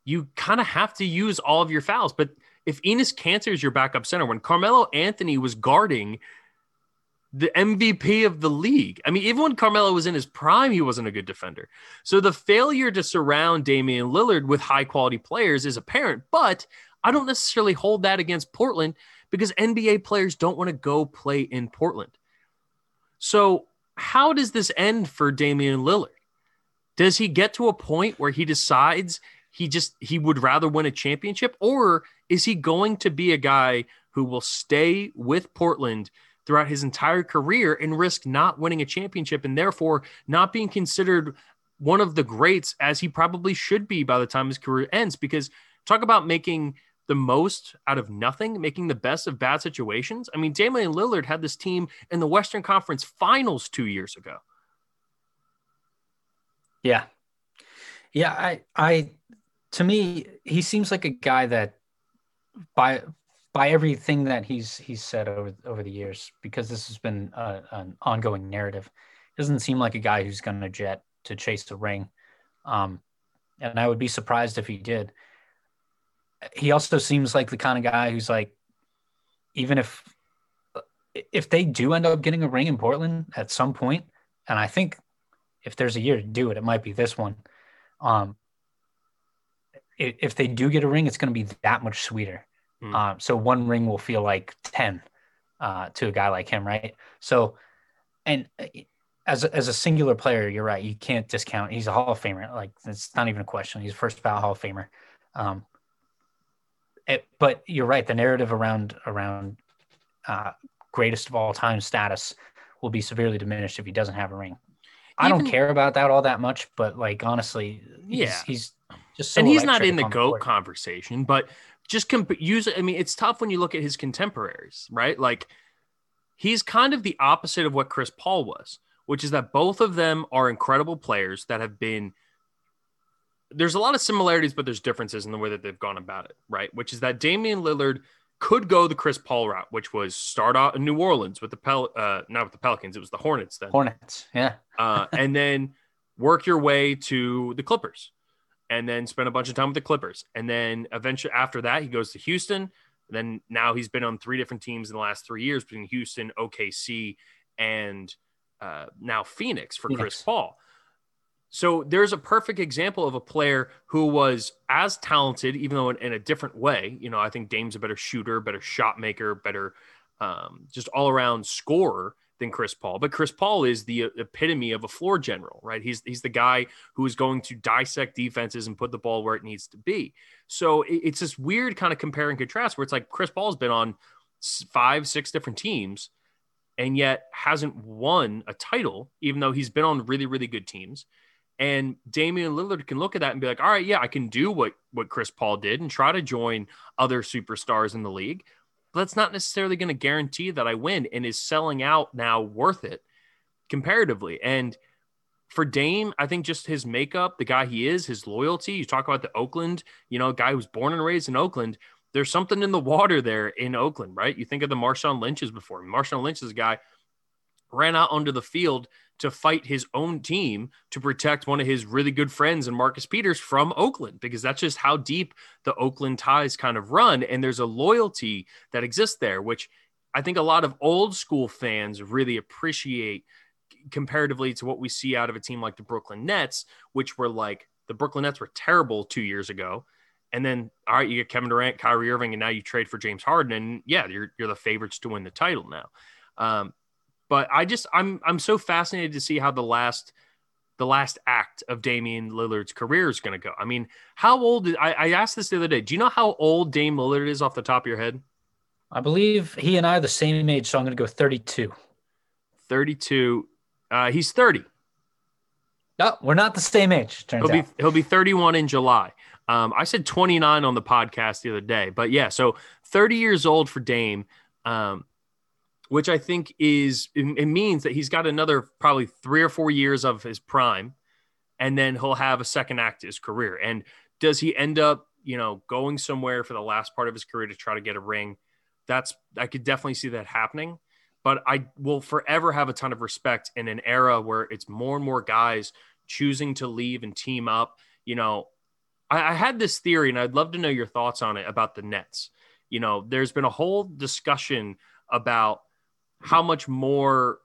you kind of have to use all of your fouls. But if Enes Kanter is your backup center, when Carmelo Anthony was guarding the MVP of the league, I mean, even when Carmelo was in his prime, he wasn't a good defender. So the failure to surround Damian Lillard with high quality players is apparent. But I don't necessarily hold that against Portland because NBA players don't want to go play in Portland. So, how does this end for Damian Lillard? Does he get to a point where he decides he just he would rather win a championship or is he going to be a guy who will stay with Portland throughout his entire career and risk not winning a championship and therefore not being considered one of the greats as he probably should be by the time his career ends because talk about making the most out of nothing, making the best of bad situations. I mean, Damian Lillard had this team in the Western Conference Finals 2 years ago. Yeah. Yeah, I I to me he seems like a guy that by by everything that he's he's said over over the years because this has been a, an ongoing narrative doesn't seem like a guy who's going to jet to chase the ring um and I would be surprised if he did he also seems like the kind of guy who's like even if if they do end up getting a ring in Portland at some point and I think if there's a year to do it, it might be this one. Um, if they do get a ring, it's going to be that much sweeter. Hmm. Um, so one ring will feel like 10 uh, to a guy like him, right? So, and uh, as a, as a singular player, you're right. You can't discount. He's a Hall of Famer. Like it's not even a question. He's a first ballot Hall of Famer. Um, it, but you're right. The narrative around around uh, greatest of all time status will be severely diminished if he doesn't have a ring. I don't care about that all that much, but like honestly, he's, Yeah. he's just so and he's not in the goat court. conversation, but just comp- use. I mean, it's tough when you look at his contemporaries, right? Like he's kind of the opposite of what Chris Paul was, which is that both of them are incredible players that have been. There's a lot of similarities, but there's differences in the way that they've gone about it, right? Which is that Damian Lillard could go the Chris Paul route, which was start out in New Orleans with the Pel, uh, not with the Pelicans, it was the Hornets then Hornets. Yeah. uh, and then work your way to the Clippers, and then spend a bunch of time with the Clippers, and then eventually after that he goes to Houston. Then now he's been on three different teams in the last three years between Houston, OKC, and uh, now Phoenix for Chris Paul. So there's a perfect example of a player who was as talented, even though in, in a different way. You know, I think Dame's a better shooter, better shot maker, better um, just all around scorer than Chris Paul. But Chris Paul is the epitome of a floor general, right? He's he's the guy who is going to dissect defenses and put the ball where it needs to be. So it- it's this weird kind of compare and contrast where it's like Chris Paul's been on five, six different teams and yet hasn't won a title, even though he's been on really, really good teams. And Damian Lillard can look at that and be like, all right, yeah, I can do what what Chris Paul did and try to join other superstars in the league. But that's not necessarily going to guarantee that I win and is selling out now worth it comparatively. And for Dame, I think just his makeup, the guy he is, his loyalty. You talk about the Oakland, you know, guy who's born and raised in Oakland. There's something in the water there in Oakland, right? You think of the Marshawn Lynch's before. Marshawn Lynch is a guy ran out onto the field to fight his own team to protect one of his really good friends and Marcus Peters from Oakland because that's just how deep the Oakland ties kind of run. And there's a loyalty that exists there which I think a lot of old school fans really appreciate comparatively to what we see out of a team like the Brooklyn Nets which were like the Brooklyn Nets were terrible 2 years ago. And then all right you get Kevin Durant, Kyrie Irving and now you trade for James Harden. And yeah you're you're the favorites to win the title now. Um, but I just I'm I'm so fascinated to see how the last the last act of Damian Lillard's career is going to go. I mean, how old? I, I asked this the other day. Do you know how old Dame Lillard is off the top of your head? I believe he and I are the same age, so I'm going to go 32. 32. Uh, he's 30. No, we're not the same age. Turns He'll be out. he'll be 31 in July. Um, I said 29 on the podcast the other day, but yeah, so 30 years old for Dame, um, which I think is it, means that he's got another probably three or four years of his prime, and then he'll have a second act to his career. And does he end up, you know, going somewhere for the last part of his career to try to get a ring? That's I could definitely see that happening. But I will forever have a ton of respect in an era where it's more and more guys choosing to leave and team up. You know, I, I had this theory, and I'd love to know your thoughts on it about the Nets. You know, there's been a whole discussion about how much more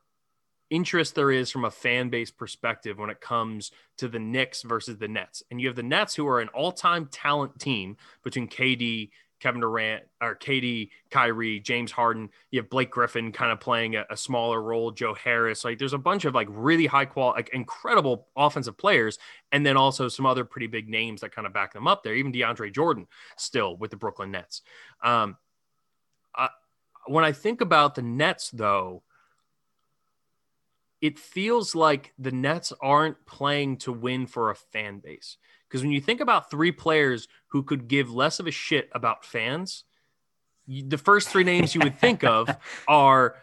interest there is from a fan base perspective when it comes to the Knicks versus the Nets. And you have the Nets, who are an all time talent team between KD, Kevin Durant, or KD, Kyrie, James Harden. You have Blake Griffin kind of playing a, a smaller role, Joe Harris. Like there's a bunch of like really high quality, like incredible offensive players. And then also some other pretty big names that kind of back them up there. Even DeAndre Jordan still with the Brooklyn Nets. Um, I, when I think about the Nets, though, it feels like the Nets aren't playing to win for a fan base. Because when you think about three players who could give less of a shit about fans, you- the first three names you would think of are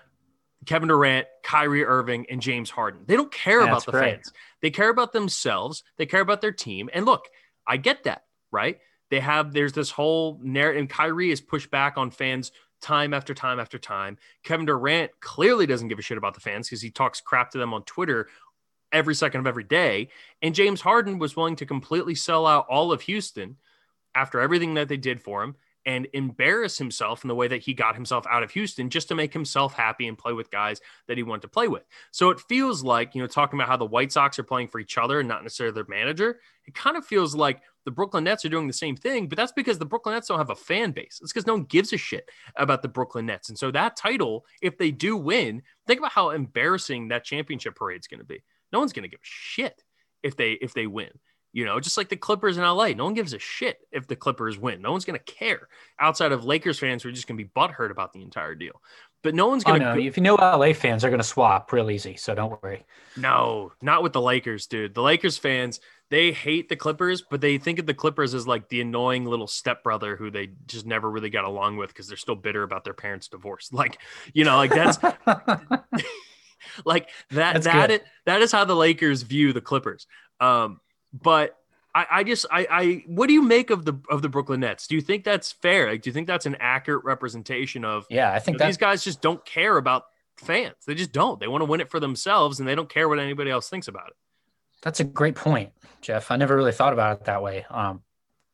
Kevin Durant, Kyrie Irving, and James Harden. They don't care about the right. fans. They care about themselves. They care about their team. And look, I get that, right? They have there's this whole narrative, and Kyrie is pushed back on fans time after time after time. Kevin Durant clearly doesn't give a shit about the fans because he talks crap to them on Twitter every second of every day. And James Harden was willing to completely sell out all of Houston after everything that they did for him and embarrass himself in the way that he got himself out of Houston just to make himself happy and play with guys that he wanted to play with. So it feels like, you know, talking about how the White Sox are playing for each other and not necessarily their manager, it kind of feels like the Brooklyn Nets are doing the same thing, but that's because the Brooklyn Nets don't have a fan base. It's because no one gives a shit about the Brooklyn Nets. And so that title, if they do win, think about how embarrassing that championship parade is going to be. No one's going to give a shit if they if they win. You know, just like the Clippers in LA, no one gives a shit if the Clippers win. No one's going to care outside of Lakers fans who are just going to be butthurt about the entire deal. but no one's Oh gonna. no, go- if you know LA fans are going to swap real easy, so don't worry. No, not with the Lakers, dude. The Lakers fans, they hate the Clippers, but they think of the Clippers as like the annoying little stepbrother who they just never really got along with because they're still bitter about their parents' divorce. Like, you know, like that's like that That's that is, that is how the Lakers view the Clippers. Um, but I, I just I, I what do you make of the of the Brooklyn Nets? Do you think that's fair? Like, do you think that's an accurate representation of yeah, I think these guys just don't care about fans? They just don't. They want to win it for themselves, and they don't care what anybody else thinks about it. That's a great point, Jeff. I never really thought about it that way. Um,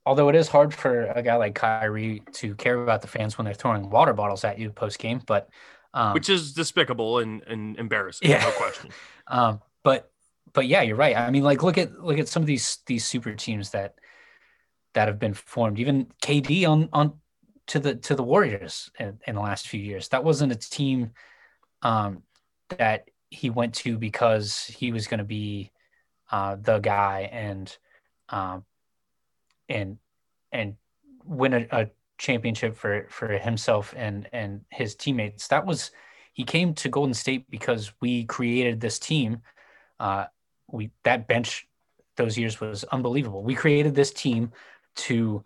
although it is hard for a guy like Kyrie to care about the fans when they're throwing water bottles at you post game, but um, which is despicable and, and embarrassing, Yeah. no question. Um, but but yeah, you're right. I mean, like look at look at some of these these super teams that that have been formed. Even KD on on to the to the Warriors in, in the last few years. That wasn't a team um, that he went to because he was going to be uh, the guy and um, and and win a, a championship for for himself and and his teammates. That was he came to Golden State because we created this team. Uh, we that bench those years was unbelievable. We created this team to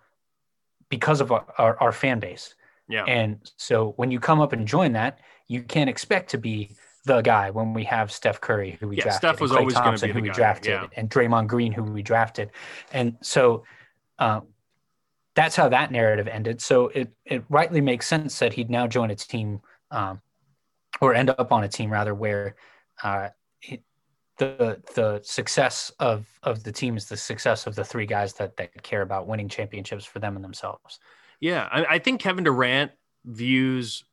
because of our, our, our fan base. Yeah. And so when you come up and join that, you can't expect to be the guy when we have Steph Curry, who we Yeah, drafted, Steph and was Klay always Thompson, be who the we guy, drafted, yeah. and Draymond Green, who we drafted. And so um, that's how that narrative ended. So it, it rightly makes sense that he'd now join a team um, or end up on a team rather where uh, it, the the success of of the team is the success of the three guys that that care about winning championships for them and themselves. Yeah, I, I think Kevin Durant views,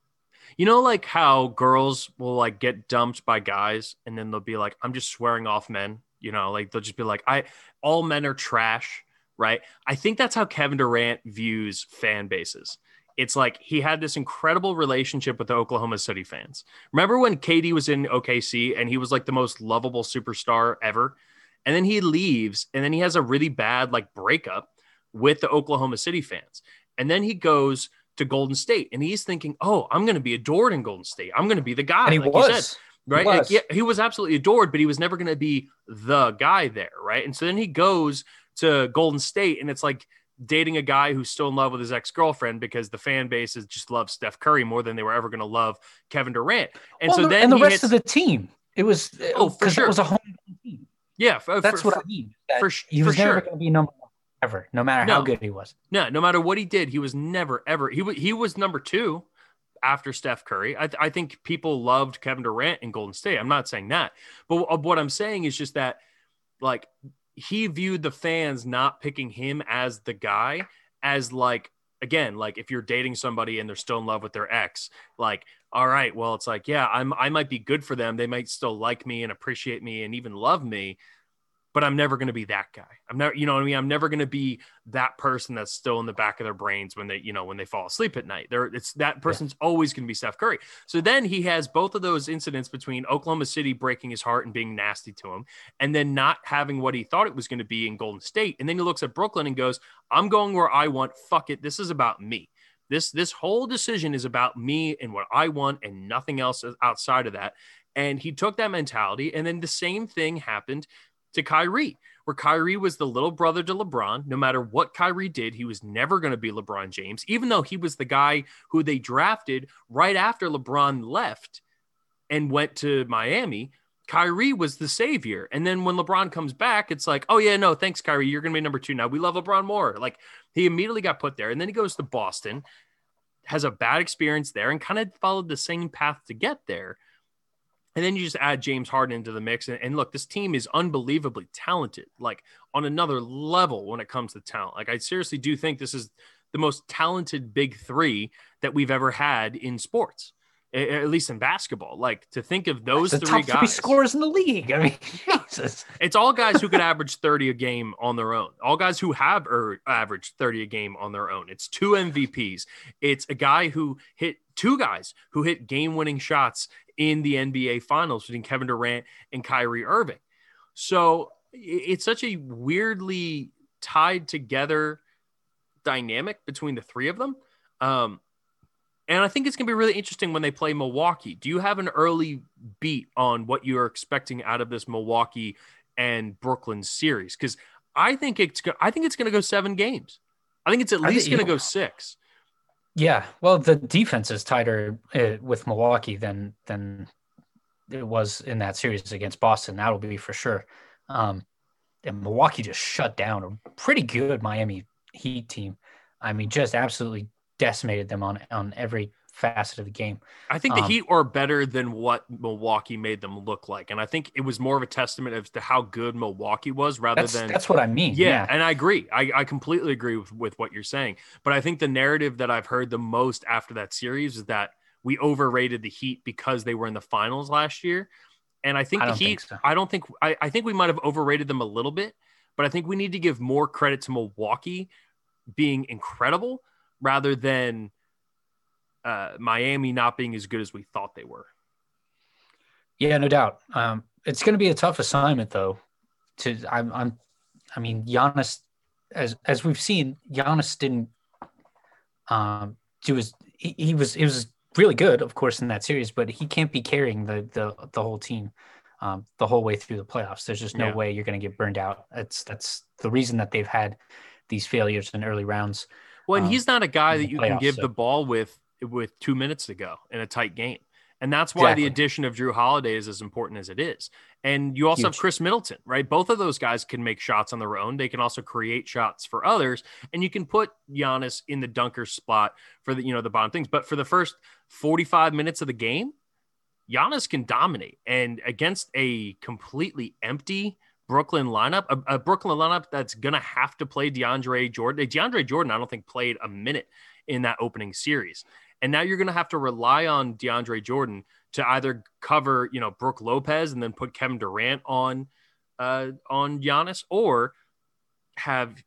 you know, like how girls will like get dumped by guys, and then they'll be like, "I'm just swearing off men." You know, like they'll just be like, "I all men are trash," right? I think that's how Kevin Durant views fan bases. It's like he had this incredible relationship with the Oklahoma City fans. Remember when KD was in OKC and he was like the most lovable superstar ever? And then he leaves and then he has a really bad like breakup with the Oklahoma City fans. And then he goes to Golden State and he's thinking, "Oh, I'm going to be adored in Golden State. I'm going to be the guy." And he like you said, was. right? was. Like, yeah, he was absolutely adored, but he was never going to be the guy there, right? And so then he goes to Golden State, and it's like dating a guy who's still in love with his ex girlfriend because the fan base is just loves Steph Curry more than they were ever going to love Kevin Durant. And Well, so then and the he rest hits, of the team, it was Oh, for because sure. it was a home team. yeah, for, uh, That's for- what for- I mean. that for he was for never sure. going to be number one ever, no matter No. how good he was. No, no matter what he did, he was never ever he was he was number two after Steph Curry. I, I think people loved Kevin Durant in Golden State. I'm not saying that, but wh- what I'm saying is just that like he viewed the fans not picking him as the guy as like again like if you're dating somebody and they're still in love with their ex like all right well it's like yeah i'm i might be good for them they might still like me and appreciate me and even love me but i'm never going to be that guy. I'm never you know what i mean? I'm never going to be that person that's still in the back of their brains when they you know when they fall asleep at night. There it's that person's always going to be steph curry. So then he has both of those incidents between oklahoma city breaking his heart and being nasty to him and then not having what he thought it was going to be in golden state. And then he looks at brooklyn and goes i'm going where i want. Fuck it. This is about me. This this whole decision is about me and what i want and nothing else outside of that. And he took that mentality and then the same thing happened to Kyrie, where Kyrie was the little brother to LeBron. No matter what Kyrie did, he was never going to be LeBron James, even though he was the guy who they drafted right after LeBron left and went to Miami. Kyrie was the savior. And then when LeBron comes back, it's like, oh, yeah, no, thanks, Kyrie. You're going to be number two now. We love LeBron more. Like he immediately got put there. And then he goes to Boston, has a bad experience there, and kind of followed the same path to get there. And then you just add James Harden into the mix. And, and, look, this team is unbelievably talented, like on another level when it comes to talent. Like, I seriously do think this is the most talented big three that we've ever had in sports, at least in basketball. Like, to think of those three top guys. three scorers in the league. I mean, Jesus. It's all guys who could average 30 a game on their own. All guys who have er, averaged 30 a game on their own. It's two MVPs. It's a guy who hit two guys who hit game winning shots in the NBA finals between Kevin Durant and Kyrie Irving. So it's such a weirdly tied together dynamic between the three of them. Um, and I think it's going to be really interesting when they play Milwaukee. Do you have an early beat on what you are expecting out of this Milwaukee and Brooklyn series? Because I think it's I think it's going to go seven games. I think it's at least going to go six. Yeah, well, the defense is tighter uh, with Milwaukee than than it was in that series against Boston. That'll be for sure. Um, and Milwaukee just shut down a pretty good Miami Heat team. I mean, just absolutely decimated them on on every facet of the game. I think the Um, Heat are better than what Milwaukee made them look like, and I think it was more of a testament as to how good Milwaukee was rather That's than that's what I mean. Yeah, Yeah, and I agree. I, I completely agree with, with what you're saying. But I think the narrative that I've heard the most after that series is that we overrated the Heat because they were in the finals last year. And I think I the Heat, think so. I don't think, I, I think we might have overrated them a little bit, but I think we need to give more credit to Milwaukee being incredible rather than uh, Miami not being as good as we thought they were. Yeah, no doubt. Um, it's going to be a tough assignment, though. To I'm, I'm, I mean, Giannis, as as we've seen, Giannis didn't um, do his. He, he was he was really good, of course, in that series, but he can't be carrying the the the whole team um, the whole way through the playoffs. There's just no Yeah. way you're going to get burned out. That's that's the reason that they've had these failures in early rounds. Well, and um, he's not a guy that you can give so- the ball with with two minutes to go in a tight game. And that's why the addition of Jrue Holiday is as important as it is. And you also have Khris Middleton, right? Both of those guys can make shots on their own. They can also create shots for others. And you can put Giannis in the dunker spot for the, you know, the bottom things. But for the first 45 minutes of the game, Giannis can dominate. And against a completely empty Brooklyn lineup, a, a Brooklyn lineup that's going to have to play DeAndre Jordan. DeAndre Jordan, I don't think played a minute in that opening series. And now you're going to have to rely on DeAndre Jordan to either cover, you know, Brook Lopez and then put Kevin Durant on uh on Giannis or have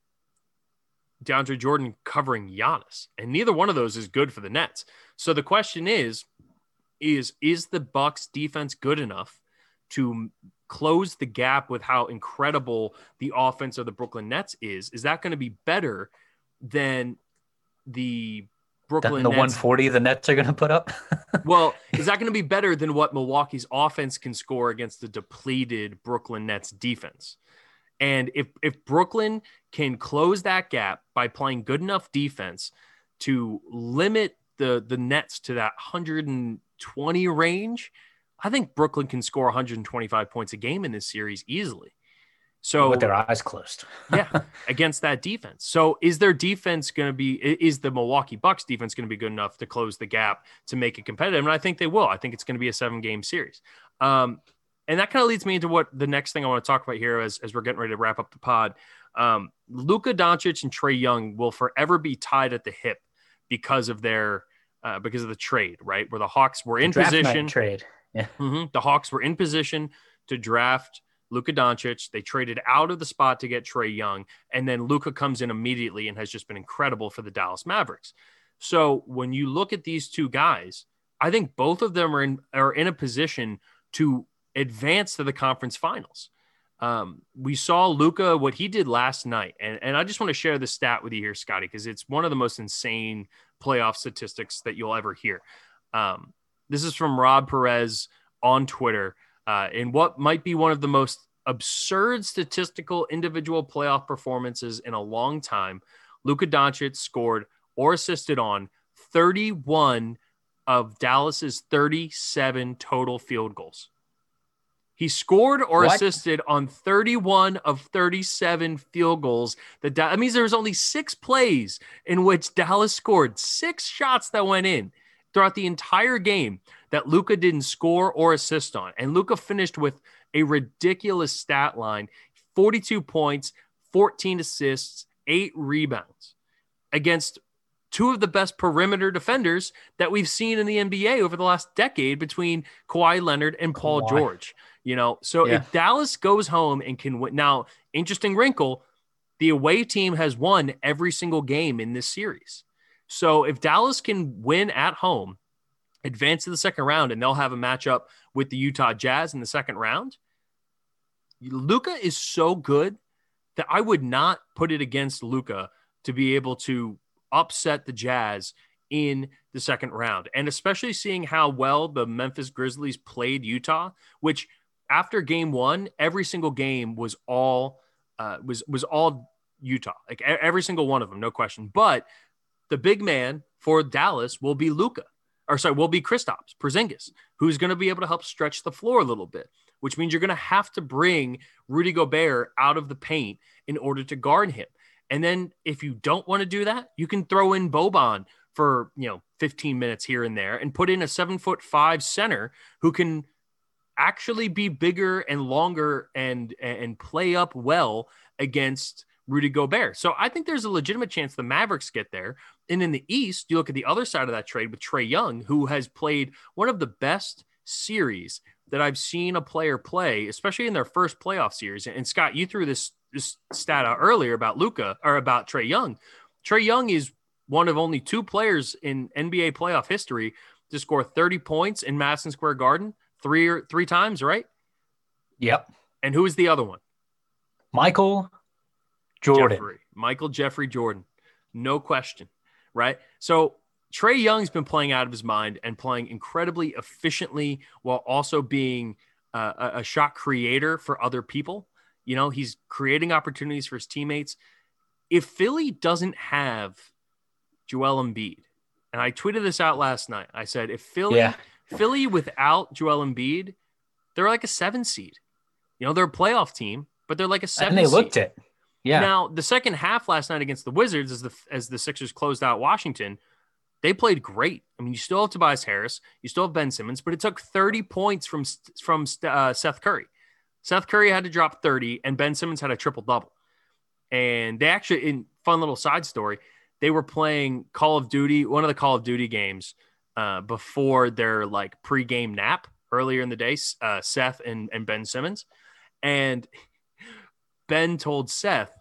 DeAndre Jordan covering Giannis. And neither one of those is good for the Nets. So the question is is is the Bucks defense good enough to close the gap with how incredible the offense of the Brooklyn Nets is? Is that going to be better than the Than Brooklyn the Nets 140 the Nets are going to put up. well, is that going to be better than what Milwaukee's offense can score against the depleted Brooklyn Nets defense? And if if Brooklyn can close that gap by playing good enough defense to limit the the Nets to that 120 range, I think Brooklyn can score 125 points a game in this series easily. So with their eyes closed. yeah, against that defense. So is their defense going to be is the Milwaukee Bucks defense going to be good enough to close the gap to make it competitive? And I think they will. I think it's going to be a seven game series. Um, and that kind of leads me into what the next thing I want to talk about here as, as we're getting ready to wrap up the pod. Um, Luka Doncic and Trae Young will forever be tied at the hip because of their uh, because of the trade, right? Where the Hawks were in position. trade. Mhm. The Hawks were in position to draft Luka Doncic. They traded out of the spot to get Trae Young, and then Luka comes in immediately and has just been incredible for the Dallas Mavericks. So when you look at these two guys, I think both of them are in are in a position to advance to the conference finals. Um, we saw Luka what he did last night, and, and I just want to share the stat with you here, Scotty, because it's one of the most insane playoff statistics that you'll ever hear. Um, this is from Rob Perez on Twitter, uh, in what might be one of the most absurd statistical individual playoff performances in a long time. Luka Doncic scored or assisted on 31 of Dallas's 37 total field goals. He scored or What? assisted on 31 of 37 field goals. That Da- that means there was only six plays in which Dallas scored six shots that went in throughout the entire game that Luka didn't score or assist on. And Luka finished with a ridiculous stat line 42 points, 14 assists, eight rebounds against two of the best perimeter defenders that we've seen in the NBA over the last decade between Kawhi Leonard and Paul Kawhi. George. You know, so Yeah. if Dallas goes home and can win, now, interesting wrinkle, the away team has won every single game in this series. So if Dallas can win at home, advance to the second round, and they'll have a matchup with the Utah Jazz in the second round, Luka is so good that I would not put it against Luka to be able to upset the Jazz in the second round. And especially seeing how well the Memphis Grizzlies played Utah, which after game one, every single game was all uh, was was all Utah, like every single one of them, no question. But the big man for Dallas will be Luka, or sorry, will be Kristaps Porzingis, who's going to be able to help stretch the floor a little bit, which means you're going to have to bring Rudy Gobert out of the paint in order to guard him. And then if you don't want to do that, you can throw in Boban for you know 15 minutes here and there and put in a seven foot five center who can actually be bigger and longer and and play up well against Rudy Gobert. So I think there's a legitimate chance the Mavericks get there. And in the East, you look at the other side of that trade with Trae Young, who has played one of the best series that I've seen a player play, especially in their first playoff series. And Scott, you threw this, this stat out earlier about Luka or about Trae Young. Trae Young is one of only two players in NBA playoff history to score 30 points in Madison Square Garden three or three times, right? Yep. And who is the other one? Michael Jordan. Jeffrey. Michael Jeffrey Jordan. No question. Right. So Trae Young's been playing out of his mind and playing incredibly efficiently while also being uh, a, a shot creator for other people. You know, he's creating opportunities for his teammates. If Philly doesn't have Joel Embiid, and I tweeted this out last night, I said, if Philly, Yeah. Philly without Joel Embiid, they're like a seven seed. You know, they're a playoff team, but they're like a seven And they seed. looked it. Yeah. Now, the second half last night against the Wizards, as the as the Sixers closed out Washington, they played great. I mean, you still have Tobias Harris, you still have Ben Simmons, but it took 30 points from from uh, Seth Curry. Seth Curry had to drop 30, and Ben Simmons had a triple double. And they actually, in fun little side story, they were playing Call of Duty, one of the Call of Duty games uh, before their like pregame nap earlier in the day. Uh, Seth and and Ben Simmons, and Ben told Seth,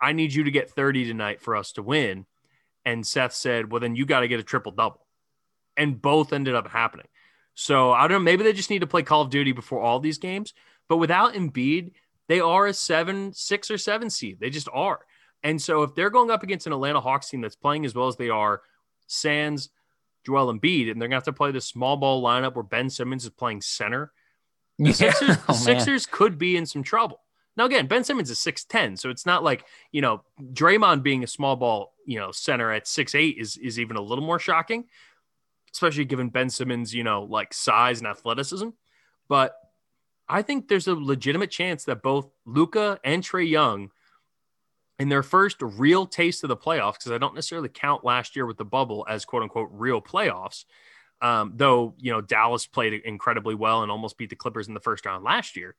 I need you to get 30 tonight for us to win. And Seth said, Well, then you got to get a triple double. And both ended up happening. So I don't know. Maybe they just need to play Call of Duty before all these games. But without Embiid, they are a seven, six, or seven seed. They just are. And so if they're going up against an Atlanta Hawks team that's playing as well as they are, Sans, Joel Embiid, and they're going to have to play this small ball lineup where Ben Simmons is playing center, the Sixers, the Oh. Sixers could be in some trouble. Now, again, Ben Simmons is 6'10, so it's not like, you know, Draymond being a small ball, you know, center at 6'8 is, is even a little more shocking, especially given Ben Simmons, you know, like size and athleticism. But I think there's a legitimate chance that both Luka and Trae Young, in their first real taste of the playoffs, because I don't necessarily count last year with the bubble as quote unquote real playoffs, um, though, you know, Dallas played incredibly well and almost beat the Clippers in the first round last year.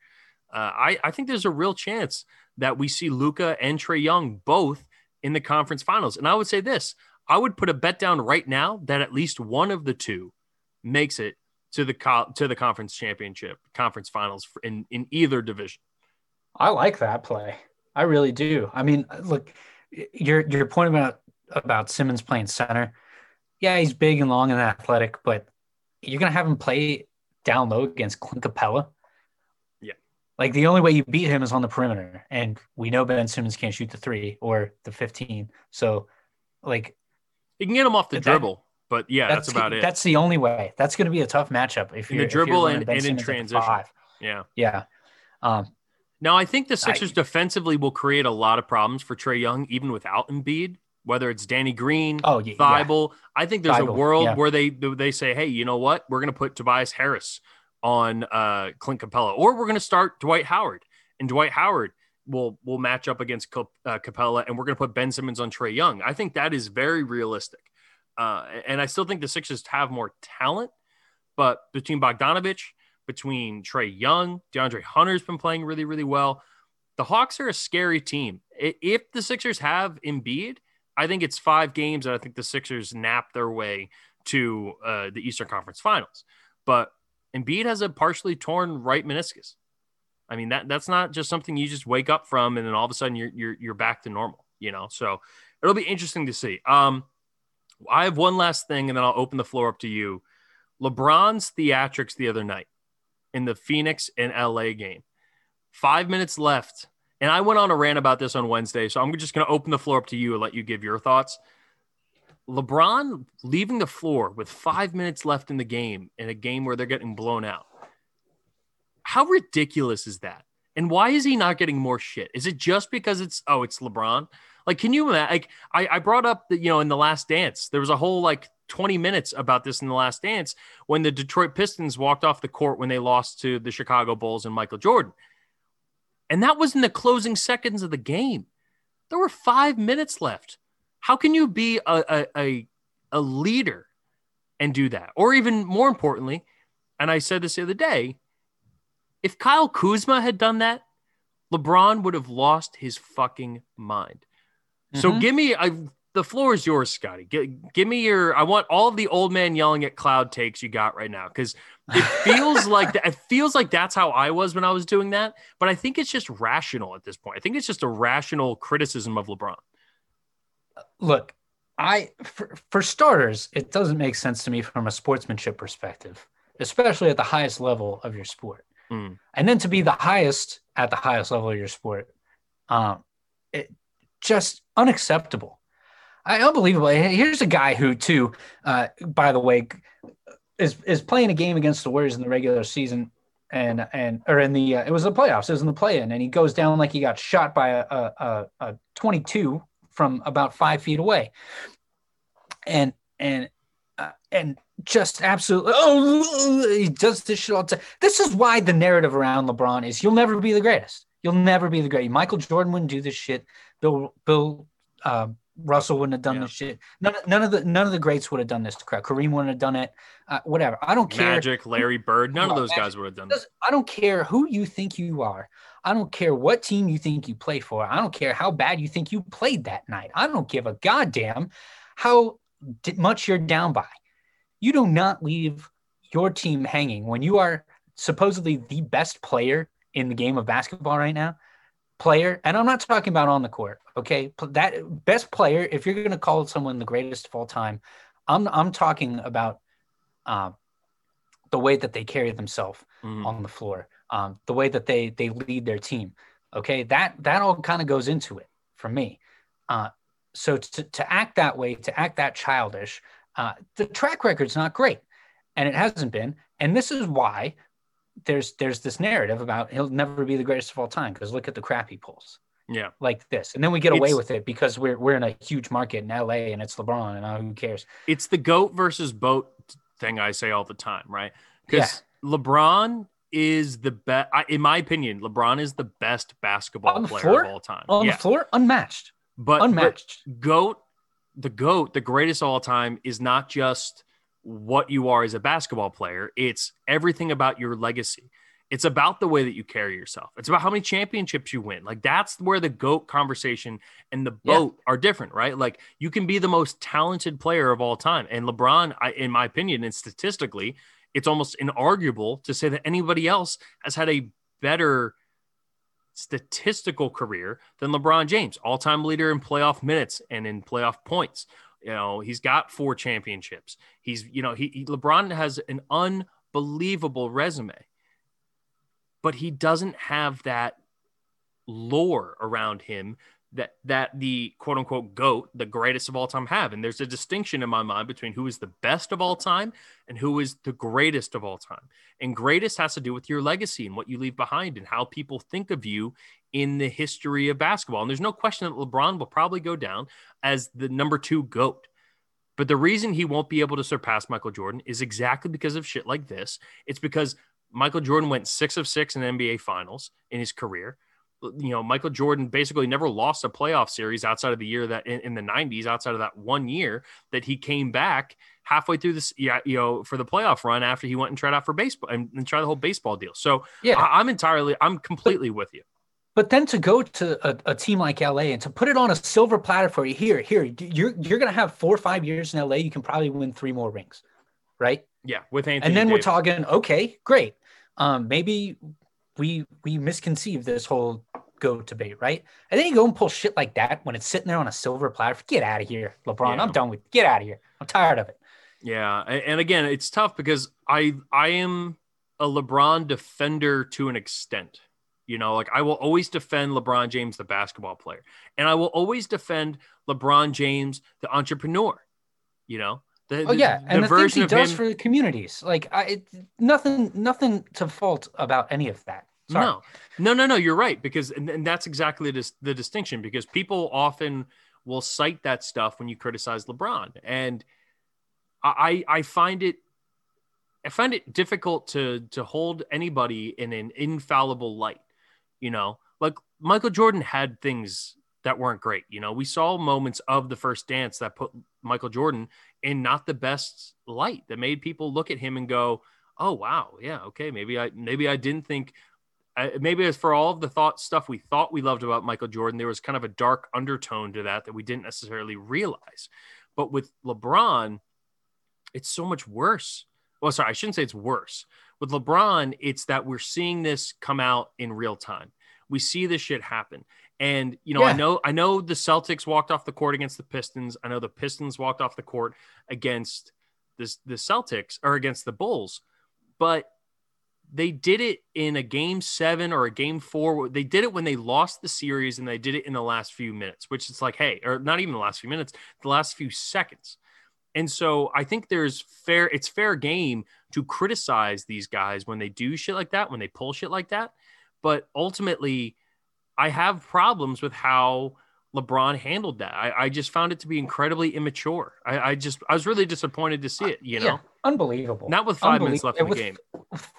Uh, I, I think there's a real chance that we see Luka and Trae Young both in the conference finals. And I would say this I would put a bet down right now that at least one of the two makes it to the co- to the conference championship, conference finals in, in either division. I like that play. I really do. I mean, look, your your point about about Simmons playing center. Yeah, he's big and long and athletic, but you're gonna have him play down low against Clint Capela. Yeah. Like the only way you beat him is on the perimeter, and we know Ben Simmons can't shoot the three or the 15. So, like You can get him off the That- dribble, but yeah, that's, about it. That's the only way. That's going to be a tough matchup if you're the dribble and- and in Simmons at the transition. yeah. Yeah. Um, Now, I think the Sixers defensively will create a lot of problems for Trae Young, even without Embiid. Whether it's Danny Green, oh yeah. yeah. Thybulle, I think there's a world yeah. where they they say, "Hey, you know what? We're going to put Tobias Harris on uh, Clint Capela, or we're going to start Dwight Howard, and Dwight Howard will will match up against Cap- uh, Capela, and we're going to put Ben Simmons on Trae Young." I think that is very realistic, uh, and I still think the Sixers have more talent, but between Bogdanovic, between Trae Young, DeAndre Hunter's been playing really, really well. The Hawks are a scary team. If the Sixers have Embiid, I think it's five games, and I think the Sixers nap their way to uh, the Eastern Conference Finals. But Embiid has a partially torn right meniscus. I mean that that's not just something you just wake up from and then all of a sudden you're you're you're back to normal. You know, so it'll be interesting to see. Um, I have one last thing, and then I'll open the floor up to you. LeBron's theatrics the other night in the Phoenix and LA game. Five minutes left. And I went on a rant about this on Wednesday. So I'm just going to open the floor up to you and let you give your thoughts. LeBron leaving the floor with five minutes left in the game in a game where they're getting blown out. How ridiculous is that? And why is he not getting more shit? Is it just because it's oh it's LeBron? Like, can you imagine? Like, I, I brought up that you know in the Last Dance there was a whole like 20 minutes about this in the Last Dance when the Detroit Pistons walked off the court when they lost to the Chicago Bulls and Michael Jordan, and that was in the closing seconds of the game. There were five minutes left. How can you be a, a, a, leader and do that? Or even more importantly, and I said this the other day, if Kyle Kuzma had done that, LeBron would have lost his fucking mind. So Mhm. give me I, the floor is yours, Scotty. Give, give me your. I want all of the old man yelling at cloud takes you got right now because it feels like that. It feels like that's how I was when I was doing that. But I think it's just rational at this point. I think it's just a rational criticism of LeBron. Look, I for, for starters, it doesn't make sense to me from a sportsmanship perspective, especially at the highest level of your sport. Mm. And then to be the highest at the highest level of your sport, um, it just unacceptable. I unbelievable. Here's a guy who, too, uh, by the way, is is playing a game against the Warriors in the regular season, and and or in the uh, it was the playoffs. It was in the play-in, and he goes down like he got shot by a a, a, a 22 from about five feet away, and and uh, and just absolutely oh he does this shit all the time. This is why the narrative around LeBron is you'll never be the greatest. You'll never be the great. Michael Jordan wouldn't do this shit. Bill Bill uh, Russell wouldn't have done Yeah. this shit. None, none of the none of the greats would have done this to crowd. Kareem wouldn't have done it. Uh, whatever. I don't care. Magic, Larry Bird, none of those Magic guys would have done. Doesn't- I don't care who you think you are. I don't care what team you think you play for. I don't care how bad you think you played that night. I don't give a goddamn how much you're down by. You do not leave your team hanging when you are supposedly the best player in the game of basketball right now. Player, and I'm not talking about on the court. Okay, that best player. If you're going to call someone the greatest of all time, I'm I'm talking about um, the way that they carry themselves Mhm. on the floor, um, the way that they they lead their team. Okay, that that all kind of goes into it for me. Uh, so to, to act that way, to act that childish, uh, the track record's not great, and it hasn't been. And this is why there's there's this narrative about he'll never be the greatest of all time because look at the crap he pulls Yeah. like this, and then we get away It's- with it because we're we're in a huge market in LA and it's LeBron and uh, who cares? It's the goat versus boat thing I say all the time, right? Because LeBron is the best, in my opinion, LeBron is the best basketball the player floor? of all time. On yeah. the floor, unmatched, but, but unmatched. goat, the goat, the greatest of all time is not just what you are as a basketball player. It's everything about your legacy. It's about the way that you carry yourself. It's about how many championships you win. Like that's where the GOAT conversation and the Yeah. boat are different, right? Like you can be the most talented player of all time. And LeBron, I, in my opinion, and statistically, it's almost inarguable to say that anybody else has had a better statistical career than LeBron James, all time leader in playoff minutes and in playoff points. You know, he's got four championships. He's, you know, he, he LeBron has an unbelievable resume, but he doesn't have that lore around him that that the quote unquote goat, the greatest of all time, have. And there's a distinction in my mind between who is the best of all time and who is the greatest of all time. And greatest has to do with your legacy and what you leave behind and how people think of you in the history of basketball. And there's no question that LeBron will probably go down as the number two GOAT. But the reason he won't be able to surpass Michael Jordan is exactly because of shit like this. It's because Michael Jordan went six of six in NBA finals in his career. You know, Michael Jordan basically never lost a playoff series outside of the year that in, in the 90s, outside of that one year that he came back halfway through this, yeah, you know, for the playoff run after he went and tried out for baseball and, and tried the whole baseball deal. So Yeah. I, I'm entirely, I'm completely with you. But then to go to a, a team like LA and to put it on a silver platter for you, here, here, you're you're gonna have four or five years in LA. You can probably win three more rings, right? Yeah, with Anthony. and then we're talking, okay, great. Um, maybe we we misconceived this whole go debate, right? And then you go and pull shit like that when it's sitting there on a silver platter. Get out of here, LeBron. Yeah. I'm done with. Get out of here. I'm tired of it. Yeah, and again, it's tough because I I am a LeBron defender to an extent. You know, like I will always defend LeBron James, the basketball player, and I will always defend LeBron James, the entrepreneur. You know, the, Oh the- yeah, and the, things he does him- for the communities, like I, it, nothing, nothing to fault about any of that. Sorry. No, no, no, no. You're right because, and, and that's exactly the, the distinction because people often will cite that stuff when you criticize LeBron, and I, I find it, I find it difficult to to hold anybody in an infallible light. You know, like Michael Jordan had things that weren't great. You know, we saw moments of the first dance that put Michael Jordan in not the best light that made people look at him and go, "Oh wow, yeah, okay, maybe I maybe I didn't think I, maybe as for all of the thought stuff we thought we loved about Michael Jordan, there was kind of a dark undertone to that that we didn't necessarily realize. But with LeBron, it's so much worse. Well, sorry, I shouldn't say it's worse. With LeBron, it's that we're seeing this come out in real time. We see this shit happen. And you know, I know I know the Celtics walked off the court against the Pistons. I know the Pistons walked off the court against this the Celtics or against the Bulls. But they did it in a game seven or a game four. They did it when they lost the series and they did it in the last few minutes, which is like, hey, or not even the last few minutes, the last few seconds. And so I think there's fair, it's fair game to criticize these guys when they do shit like that, when they pull shit like that. But ultimately, I have problems with how LeBron handled that. I, I just found it to be incredibly immature. I, I just, I was really disappointed to see it, you know, Yeah, unbelievable. not with five minutes left in the game.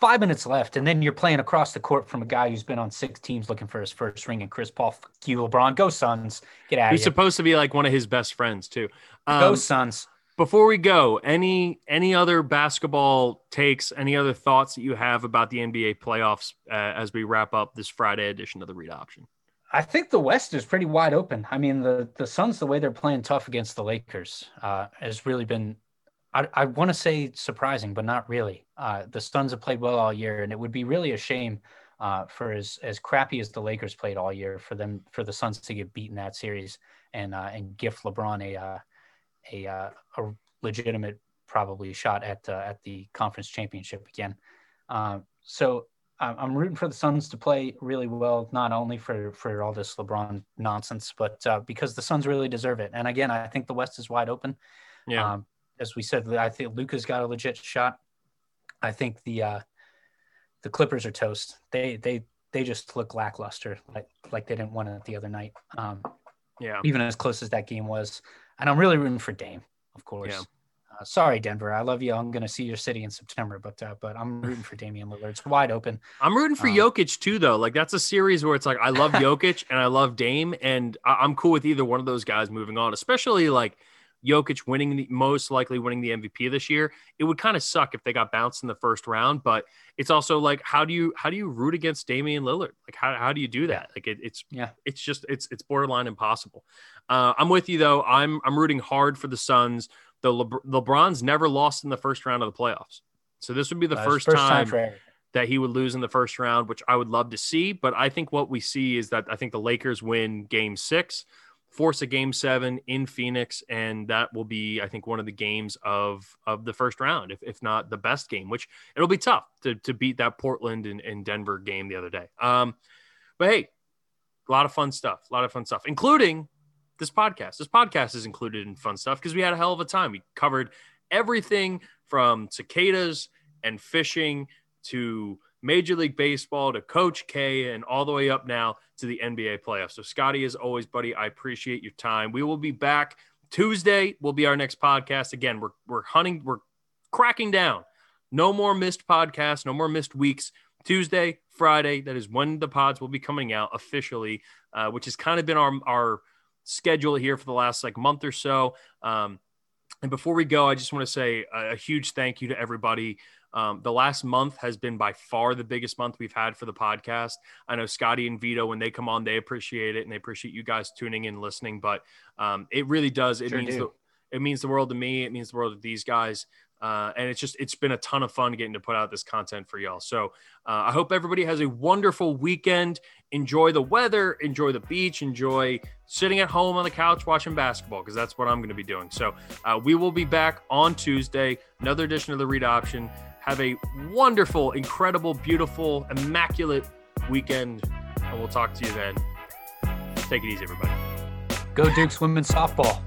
Five minutes left, and then you're playing across the court from a guy who's been on six teams looking for his first ring. And Chris Paul, fuck you, LeBron, go Suns, get out Who's here, supposed to be like one of his best friends too. go Um, Suns. Before we go, any any other basketball takes? Any other thoughts that you have about the NBA playoffs uh, as we wrap up this Friday edition of the Read Option? I think the West is pretty wide open. I mean, the the Suns, the way they're playing tough against the Lakers, uh, has really been, I, I want to say surprising, but not really. Uh, the Suns have played well all year, and it would be really a shame uh, for as as crappy as the Lakers played all year for them for the Suns to get beaten that series and uh, and gift LeBron a uh, a uh, a legitimate probably shot at uh, at the conference championship again. Um, so I'm I'm rooting for the Suns to play really well, not only for for all this LeBron nonsense, but uh, because the Suns really deserve it. And again, I think the West is wide open. Yeah, Um, as we said, I think Luka's got a legit shot. I think the uh, the Clippers are toast. They they they just look lackluster, like like they didn't win it the other night. Um, yeah. even as close as that game was. And I'm really rooting for Dame, of course. Yeah. Uh, sorry, Denver. I love you. I'm going to see your city in September, but uh, but I'm rooting for Damian Lillard. It's wide open. I'm rooting for Um, Jokic too, though. Like that's a series where it's like I love Jokic and I love Dame, and I- I'm cool with either one of those guys moving on. Especially like Jokic winning the most likely winning the MVP this year. It would kind of suck if they got bounced in the first round, but it's also like how do you how do you root against Damian Lillard? Like how, how do you do that? Like it, it's Yeah. it's just it's it's borderline impossible. Uh, I'm with you though. I'm I'm rooting hard for the Suns. The Lebr- LeBron's never lost in the first round of the playoffs, so this would be the Uh, it's first, time everything. that he would lose in the first round, which I would love to see. But I think what we see is that I think the Lakers win game six, force a game seven in Phoenix, and that will be, I think, one of the games of of the first round, if, if not the best game, which it'll be tough to, to beat that Portland and, and Denver game the other day. Um, but hey, a lot of fun stuff, a lot of fun stuff, including this podcast. This podcast is included in fun stuff because we had a hell of a time. We covered everything from cicadas and fishing to Major League Baseball to Coach K and all the way up now to the NBA playoffs. So, Scotty, as always, buddy, I appreciate your time. We will be back Tuesday. Will be our next podcast. Again, we're we're hunting, we're cracking down. No more missed podcasts, no more missed weeks. Tuesday, Friday, that is when the pods will be coming out officially, uh, which has kind of been our our schedule here for the last like month or so. Um, and before we go, I just want to say a, a huge thank you to everybody. Um, the last month has been by far the biggest month we've had for the podcast. I know Scotty and Vito, when they come on, they appreciate it and they appreciate you guys tuning in, and listening. But um, it really does. It Sure means do. the, it means the world to me. It means the world to these guys. Uh, and it's just it's been a ton of fun getting to put out this content for y'all. So uh, I hope everybody has a wonderful weekend. Enjoy the weather, enjoy the beach, enjoy sitting at home on the couch watching basketball because that's what I'm going to be doing. So uh, we will be back on Tuesday, another edition of the Read Option. Have a wonderful, incredible, beautiful, immaculate weekend, and we'll talk to you then. Take it easy, everybody. Go Dukes women's softball.